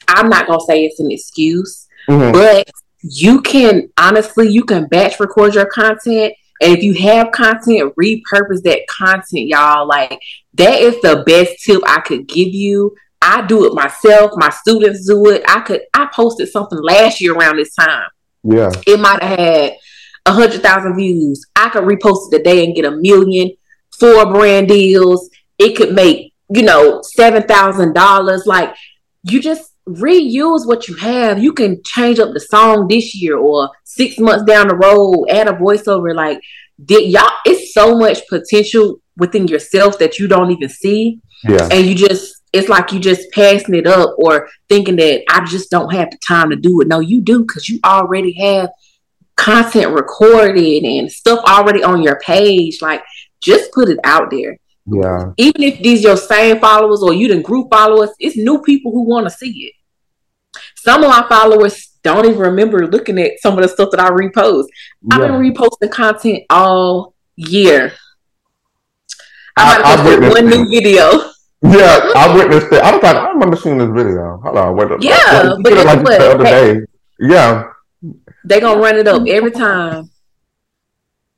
S2: I'm not gonna say it's an excuse, mm-hmm. but you can honestly you can batch record your content. And if you have content repurpose that content y'all. Like that is the best tip i could give you. I do it myself. My students do it. I could i posted something last year around this time.
S1: Yeah.
S2: It might have had a hundred thousand views. I could repost it today and get a million. Four brand deals. It could make you know seven thousand dollars. Like you just reuse what you have. You can change up the song this year or six months down the road, add a voiceover. Like, did y'all? It's so much potential within yourself that you don't even see.
S1: Yeah.
S2: And you just, it's like you just passing it up or thinking that I just don't have the time to do it. No, you do because you already have content recorded and stuff already on your page. Like, just put it out there.
S1: Yeah.
S2: Even if these your same followers or you didn't group followers, it's new people who want to see it. Some of my followers don't even remember looking at some of the stuff that I repost. Yeah. I've been reposting content all year. I might have posted one new video.
S1: Yeah, I witnessed it. I was like, I remember seeing this video. Hold on, wait.
S2: Yeah, but like
S1: the other day. Yeah,
S2: they gonna run it up every time.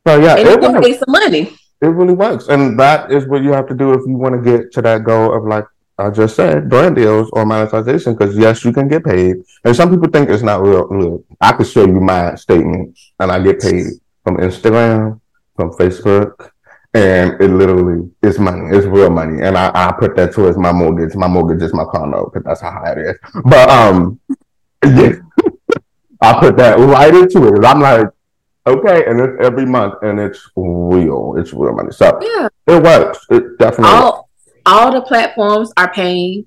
S1: So yeah,
S2: and it gonna pay some money.
S1: It really works. And that is what you have to do if you want to get to that goal of like I just said, brand deals or monetization, because yes, you can get paid. And some people think it's not real. Look, I could show you my statements and I get paid from Instagram, from Facebook, and it literally is money. It's real money. And I, I put that towards my mortgage. My mortgage is my condo because that's how high it is. But um yeah. I put that right into it. I'm like, Okay, and it's every month, and it's real. It's real money. So
S2: yeah,
S1: it works. It definitely.
S2: All all the platforms are paying.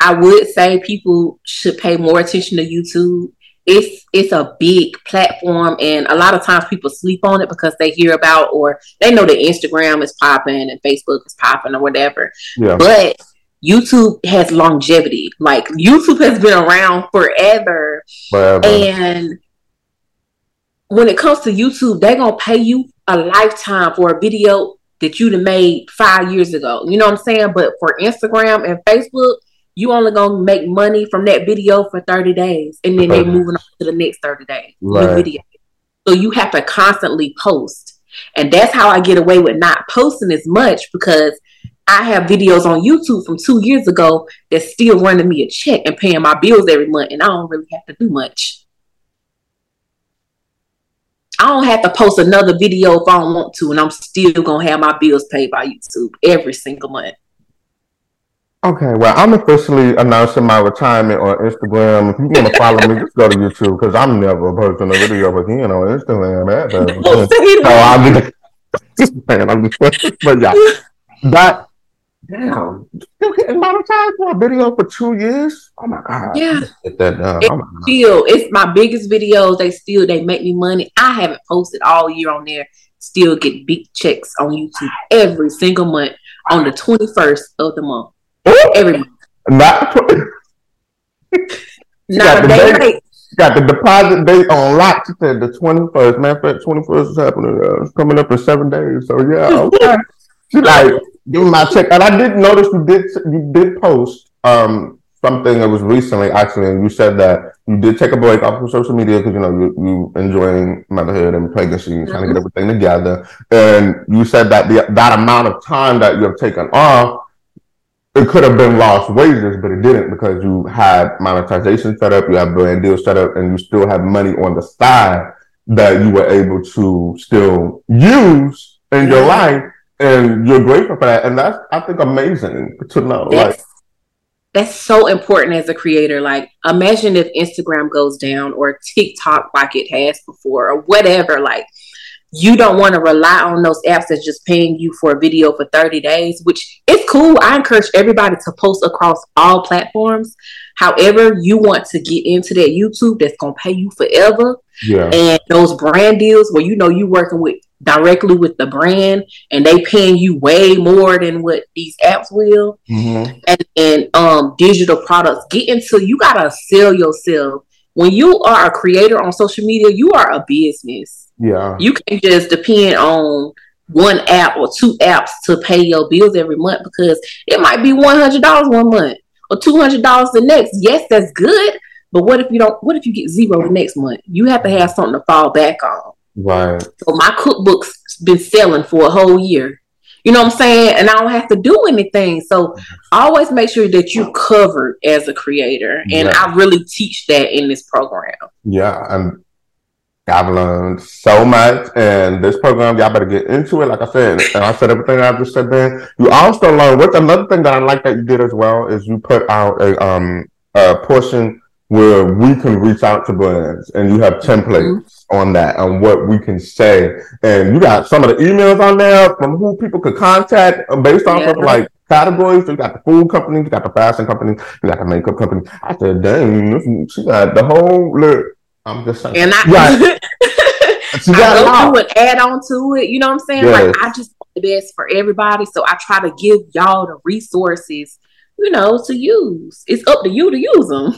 S2: I would say people should pay more attention to YouTube. It's it's a big platform, and a lot of times people sleep on it because they hear about or they know that Instagram is popping and Facebook is popping or whatever.
S1: Yeah.
S2: But YouTube has longevity. Like YouTube has been around forever.
S1: Forever.
S2: And when it comes to YouTube, they're gonna pay you a lifetime for a video that you'd have made five years ago. You know what I'm saying? But for Instagram and Facebook, you only gonna make money from that video for 30 days and then they're moving on to the next 30 days. Right. video. So you have to constantly post. And that's how I get away with not posting as much because I have videos on YouTube from two years ago that's still running me a check and paying my bills every month, and I don't really have to do much. I don't have to post another video if I don't want to, and I'm still gonna have my bills paid by YouTube every single month.
S1: Okay, well, I'm officially announcing my retirement on Instagram. If you want to follow me, just go to YouTube because I'm never posting a video again on Instagram. so I'm just, man, I'm just, but yeah, that Damn, still getting monetized for a video for two years. Oh my god!
S2: Yeah,
S1: get that done.
S2: Oh still, it's my biggest videos. They still they make me money. I haven't posted all year on there. Still get big checks on YouTube every single month on the twenty first of the month. Ooh, every month.
S1: Not.
S2: Not a day late.
S1: Got the deposit date on lock. She said the 21st. Man, fact, 21st is happening. Uh, it's coming up in seven days. So, yeah, okay. She like, give me my check. And I did notice you did you did post um something that was recently actually, and you said that you did take a break off of social media because you know you you enjoying motherhood and pregnancy and trying mm-hmm. to get mm-hmm. everything together. And you said that the that amount of time that you have taken off. It could have been lost wages, but it didn't because you had monetization set up, you have brand deals set up, and you still have money on the side that you were able to still use in your life and you're grateful for that, and that's I think amazing to know. Yes. Like,
S2: that's so important as a creator. Like, imagine if Instagram goes down or TikTok like it has before or whatever. Like, you don't want to rely on those apps that's just paying you for a video for 30 days, which is cool. I encourage everybody to post across all platforms. However, you want to get into that YouTube that's gonna pay you forever.
S1: Yeah.
S2: And those brand deals where you know you're working with directly with the brand and they paying you way more than what these apps will.
S1: Mm-hmm.
S2: And, and um digital products. Get into you gotta sell yourself. When you are a creator on social media, you are a business.
S1: Yeah.
S2: You can't just depend on one app or two apps to pay your bills every month because it might be one hundred dollars one month or two hundred dollars the next. Yes, that's good, but what if you don't? What if you get zero the next month? You have to have something to fall back on.
S1: Right.
S2: So my cookbook's been selling for a whole year. You know what I'm saying? And I don't have to do anything. So always make sure that you're covered as a creator. And
S1: Yeah.
S2: I really teach that in this program.
S1: Yeah, and I've learned so much, and this program, y'all better get into it. Like I said, and I said everything I just said. Then you also learn. What's another thing that I like that you did as well is you put out a um a portion where we can reach out to brands, and you have templates on that on what we can say, and you got some of the emails on there from who people could contact uh, based off of like categories. So You got the food companies, you got the fashion companies, you got the makeup company. I said, dang, she got the whole look. I'm just saying.
S2: And I,
S1: Right. Got
S2: I
S1: lot.
S2: through and add on to it. You know what I'm saying?
S1: Yes.
S2: Like I just want the best for everybody. So I try to give y'all the resources, you know, to use. It's up to you to use them.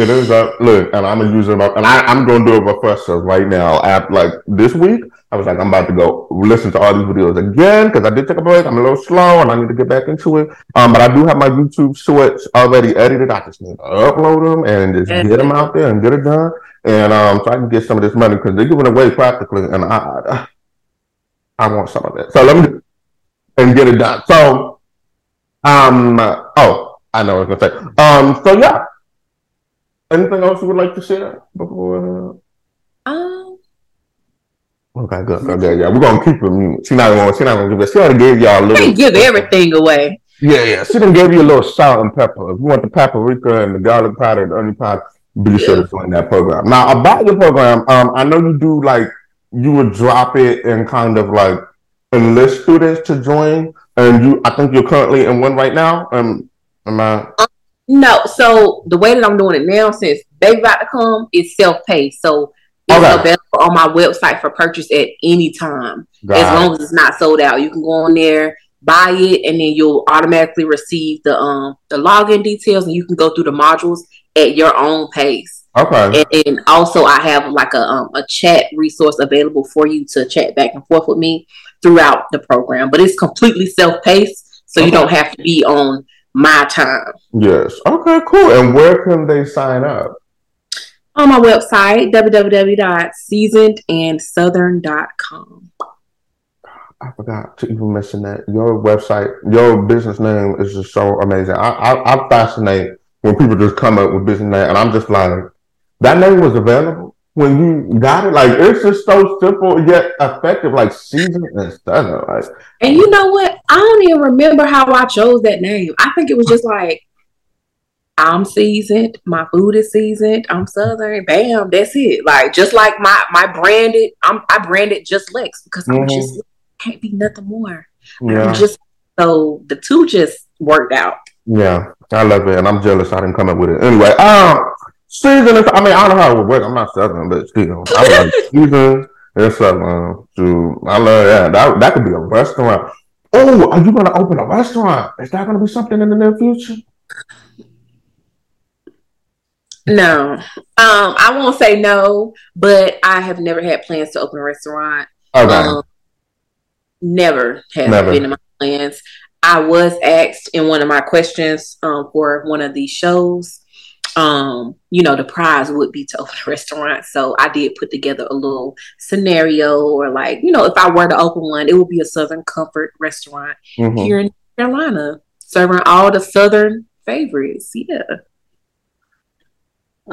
S1: Up. Look, and I'm gonna use it, up- and I, I'm gonna do for us right now. Like this week, I was like, I'm about to go listen to all these videos again because I did take a break. I'm a little slow, and I need to get back into it. Um, but I do have my YouTube shorts already edited. I just need to upload them and just get them out there and get it done. And um, so I can get some of this money because they're giving away practically, and I, I want some of it. So let me and get it done. So, um, oh, I know what I was gonna say. Um, so yeah. Anything else you would like to share before?
S2: Um,
S1: Uh... Okay, good, good, good. Yeah, we're gonna keep it. mute. She not gonna. She not gonna give it. She already gave y'all a
S2: I
S1: little.
S2: can't give everything away.
S1: Yeah, yeah. She done gave you a little salt and pepper. If you want the paprika and the garlic powder and the onion powder, be sure to join that program. Now about your program, um, I know you do like you would drop it and kind of like enlist students to join, and you. I think you're currently in one right now. Um, am I?
S2: No, so the way that I'm doing it now, since they about to come, is self-pay. So it's
S1: Okay.
S2: available on my website for purchase at any time. as long as it's not sold out. You can go on there, buy it, and then you'll automatically receive the um the login details, and you can go through the modules at your own pace.
S1: Okay.
S2: And, and also, I have like a um, a chat resource available for you to chat back and forth with me throughout the program. But it's completely self paced, so you don't have to be on my time.
S1: Yes. Okay. Cool. And where can they sign up?
S2: On my website, www.seasonedandsouthern.com.
S1: I forgot to even mention that your website, your business name is just so amazing. I, I, I'm fascinated when people just come up with business name, and I'm just like, that name was available when you got it. Like it's just so simple yet effective, like seasoned and southern. Like
S2: And you know what? I don't even remember how I chose that name. I think it was just like, I'm seasoned, my food is seasoned, I'm southern, bam, that's it. Like just like my my branded, I'm I branded just Lex because I'm
S1: Mhm.
S2: just can't be nothing more.
S1: yeah,
S2: I'm just so the two just worked out.
S1: yeah, I love it, and I'm jealous I didn't come up with it. Anyway, um, season. Is, I mean, I don't know how it would work. I'm not southern, but still, I like season. It's southern. So I love that. That that could be a restaurant. Oh, are you gonna open a restaurant? Is that gonna be something in the near future?
S2: No. Um, I won't say no, but I have never had plans to open a restaurant.
S1: Okay.
S2: Um, never has
S1: Never.
S2: been in my plans. I was asked in one of my questions um, for one of these shows. Um, you know, the prize would be to open a restaurant. So I did put together a little scenario, or like, you know, if I were to open one, it would be a Southern Comfort restaurant
S1: Mhm.
S2: here in Carolina, serving all the Southern favorites. Yeah.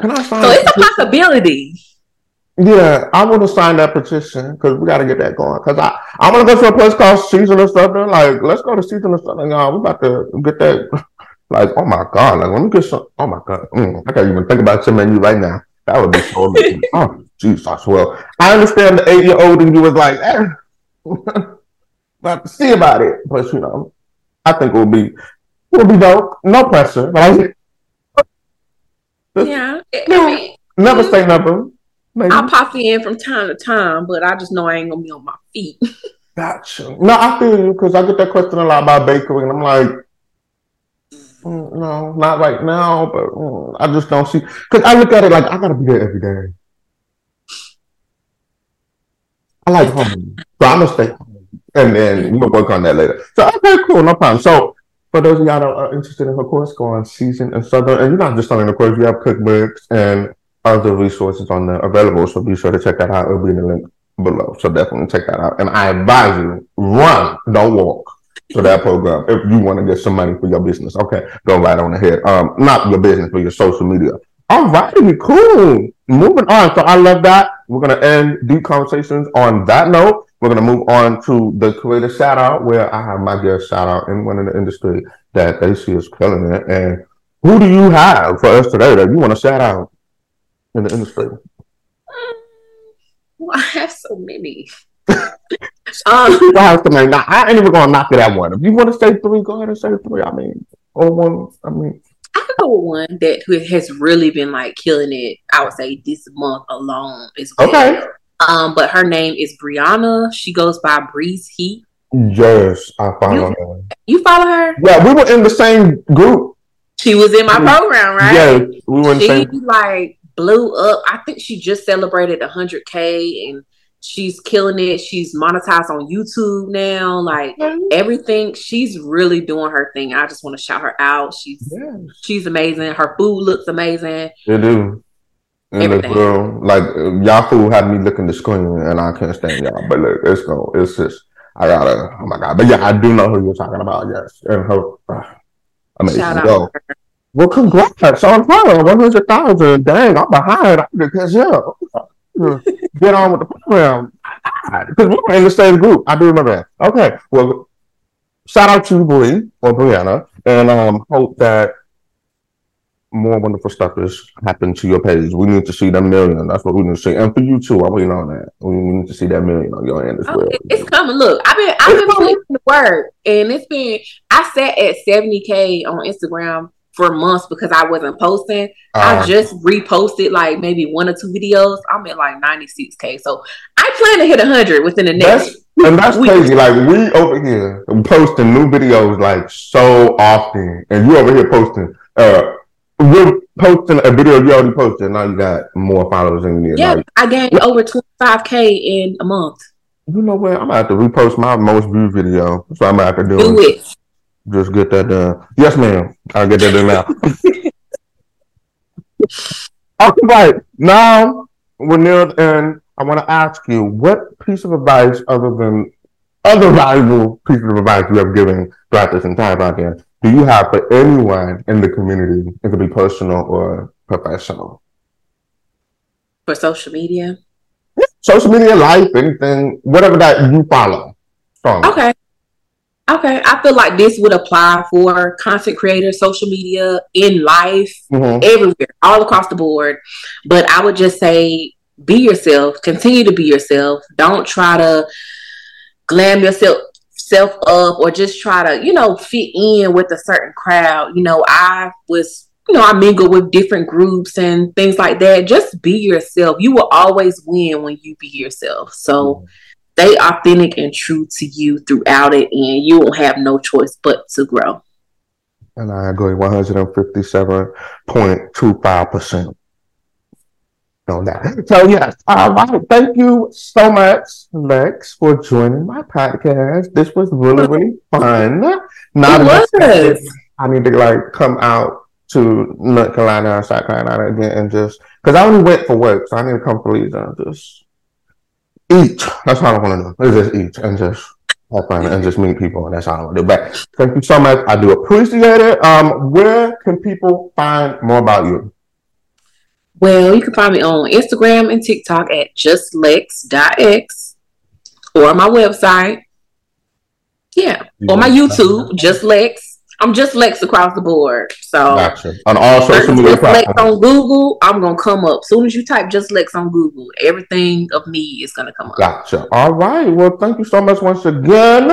S1: Can I sign?
S2: So it's a possibility.
S1: Yeah, I want to sign that petition because we got to get that going. Because I, I want to go to a place called Seasoned and Southern. Like, let's go to Seasoned and Southern, y'all. We about to get that Like, oh my god, like let me get some. Oh my god, mm, I can't even think about some menu right now. That would be so. amazing. oh, jeez, I swear. I understand the eight year old and you was like, eh, but see about it. But you know, I think it will be, it will be dope. No pressure. But I was
S2: yeah, I mean,
S1: never say never. Maybe.
S2: I'll pop in from time to time, but I just know I ain't gonna be on my feet.
S1: Gotcha. No, I feel you because I get that question a lot about bakery, and I'm like, mm, no, not right now, but mm, I just don't see. Because I look at it like I gotta be there every day. I like home, so I'm gonna stay home, and then we'll work on that later. So okay, cool, no problem. So for those of y'all that are interested in her course, go on Seasoned and Southern, and you're not just selling the course; you have cookbooks and other resources on there available. So be sure to check that out. It'll be in the link below. So definitely check that out. And I advise you, run, don't walk to that program if you want to get some money for your business. Okay, go right on ahead. Um, not your business, but your social media. All righty, cool. Moving on. So I love that. We're gonna end deep conversations on that note. We're gonna move on to the creator shout out where I have my guest shout out anyone in the industry that they see is killing it. And who do you have for us today that you want to shout out in the industry?
S2: Well, I have so many.
S1: Um, I have so. Now, I ain't even gonna knock it at one. If you want to say three, go ahead and say three. I mean, or one. I mean,
S2: I can go with one that has really been like killing it. I would say this month alone is well.
S1: okay.
S2: Um, but her name is Brianna. She goes by Breeze Heat.
S1: Yes, I follow
S2: You-
S1: her.
S2: You follow her?
S1: Yeah, we were in the same group.
S2: She was in my
S1: Mm.
S2: program, right?
S1: Yeah, we were
S2: she
S1: same.
S2: like blew up. I think she just celebrated 100k and she's killing it. She's monetized on YouTube now. Like everything, she's really doing her thing. I just want to shout her out. She's
S1: Yes,
S2: she's amazing. Her food looks amazing.
S1: they do. And the
S2: Everything.
S1: girl, like y'all fool had me looking the screen, and I can't stand y'all. But look, it's go. It's just I gotta. Oh my god! But yeah, I do know who you're talking about. Yes, and her. Uh, amazing.
S2: Shout out.
S1: Yo,
S2: her.
S1: well, congrats on her. One hundred thousand. Dang, I'm behind. Because yeah, get on with the program. Because we were in the same group. I do remember that. Okay, well, shout out to Bree or Brianna, and um, hope that more wonderful stuff is happening to your page. We need to see that million. That's what we need to see. And for you too, I'm waiting on that. We need to see that million on your end as well.
S2: it- it's coming. Look, I've been I've
S1: It's
S2: been putting the work, and it's been. I sat at 70k on Instagram for months because I wasn't posting. I
S1: Um,
S2: just reposted like maybe one or two videos. I'm at like 96k, so I plan to hit 100 within the next.
S1: That's and that's
S2: week.
S1: crazy. Like we over here posting new videos like so often, and you over here posting. Uh, we're posting a video you already posted. Now you got more followers than you need.
S2: Yeah,
S1: Like,
S2: I gained over 25k in a month.
S1: you know what? I'm gonna have to repost my most viewed video. So I'm gonna have to do.
S2: Do it.
S1: Just get that done. Yes, ma'am. I'll get that done now. All right. Now we're near the end. I want to ask you what piece of advice, other than other valuable pieces of advice you have given throughout this entire podcast, do you have for anyone in the community? It could be personal or professional.
S2: For social media.
S1: Social media, life, anything, whatever that you follow. Strong.
S2: Okay. Okay. I feel like this would apply for content creators, social media, in life,
S1: Mhm.
S2: everywhere, all across the board. But I would just say be yourself, continue to be yourself. Don't try to glam yourself self up or just try to, you know, fit in with a certain crowd. You know, I was, you know, I mingle with different groups and things like that. Just be yourself. You will always win when you be yourself. So stay authentic and true to you throughout it and you won't have no choice but to grow.
S1: And I agree 157.25% on that. So, yes, all right. Thank you so much, Lexx, for joining my podcast. This was really, really fun. Not
S2: It was.
S1: I need to like come out to North Carolina or South Carolina again and just because I only went for work, so I need to come for these and just eat. That's all I want to do. Is just eat and just have fun and just meet people, and that's all I want to do. But thank you so much. I do appreciate it. Um, where can people find more about you?
S2: Well, you can find me on Instagram and TikTok at justlex.x or my website. Yeah. Or my YouTube, Just Lex. I'm just Lex across the board. So
S1: gotcha. On all social media
S2: just Lex on Google, I'm gonna come up. Soon as you type just Lex on Google, everything of me is gonna come up.
S1: Gotcha. All right. Well, thank you so much once again.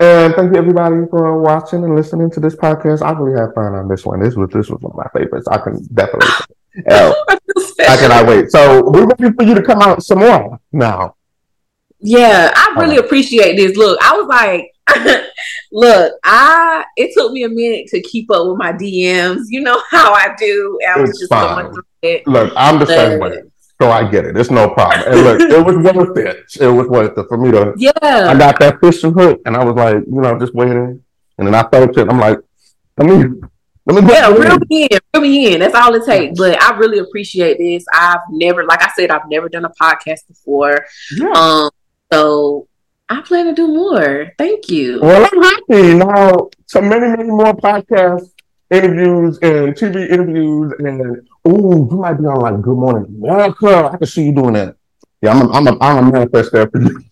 S1: And thank you everybody for watching and listening to this podcast. I really had fun on this one. This was this was one of my favorites. I can definitely I, I cannot wait. So we're ready for you to come out some more now.
S2: Yeah, I really right. appreciate this. Look, I was like, look, I it took me a minute to keep up with my DMs. You know how I do. I was
S1: it's just fine. going through it. Look, I'm the same way. So I get it. It's no problem. And look, it was worth it. It was worth it for me to.
S2: Yeah. I
S1: got that fishing hook, and I was like, you know, just waiting, and then I felt it. I'm like, let me. Let
S2: me yeah, reel me in, reel me in. That's all it takes. But I really appreciate this. I've never, like I said, I've never done a podcast before. Yeah. Um, so I plan to do more. Thank you.
S1: Well, I'm happy now. So many, many more podcasts, interviews and TV interviews, and oh, you might be on like Good Morning America. I can see you doing that. Yeah, I'm a, I'm a, I'm a manifest there for you.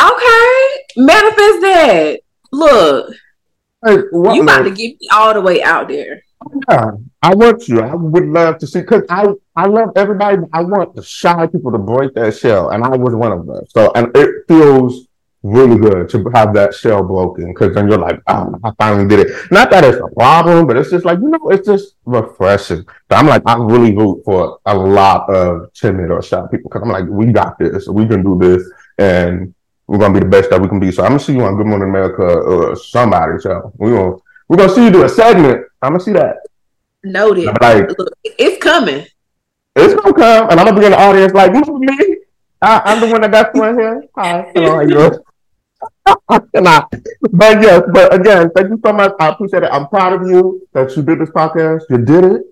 S2: Okay, manifest that. Look, hey, you about to get me all the way out there.
S1: Yeah, I want you. I would love to see because I I love everybody. I want the shy people to break that shell, and I was one of them. So, and it feels really good to have that shell broken because then you're like, oh, I finally did it. Not that it's a problem, but it's just like you know, it's just refreshing. So I'm like, I really root for a lot of timid or shy people because I'm like, we got this, we can do this, and we're gonna be the best that we can be. So I'm gonna see you on Good Morning America or somebody. So we gonna we're gonna see you do a segment. I'm gonna see that.
S2: Noted. Like, Look, it's coming.
S1: It's gonna come, and I'm gonna be in the audience like, look me. I, am the one that got to one here. Hi, hello, you but yes, but again, thank you so much. I appreciate it. I'm proud of you that you did this podcast. You did it.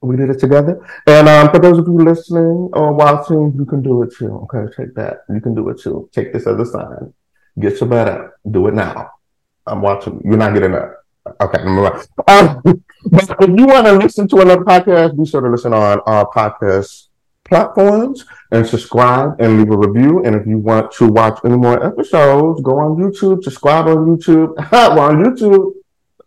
S1: We did it together. And um, for those of you listening or watching, you can do it too. Okay, take that. You can do it too. Take this as a sign. Get your butt up. Do it now. I'm watching. You're not getting up. Okay, um, but if you want to listen to another podcast, be sure to listen on our podcast platforms and subscribe and leave a review. And if you want to watch any more episodes, go on YouTube, subscribe on YouTube. We're on YouTube.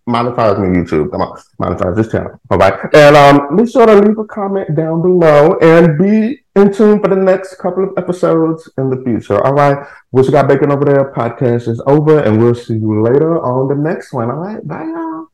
S1: Monetize me YouTube. Come on, monetize this channel. All right. And um, be sure to leave a comment down below and be in tune for the next couple of episodes in the future. All right. What you got baking over there? Podcast is over, and we'll see you later on the next one. All right. Bye, y'all.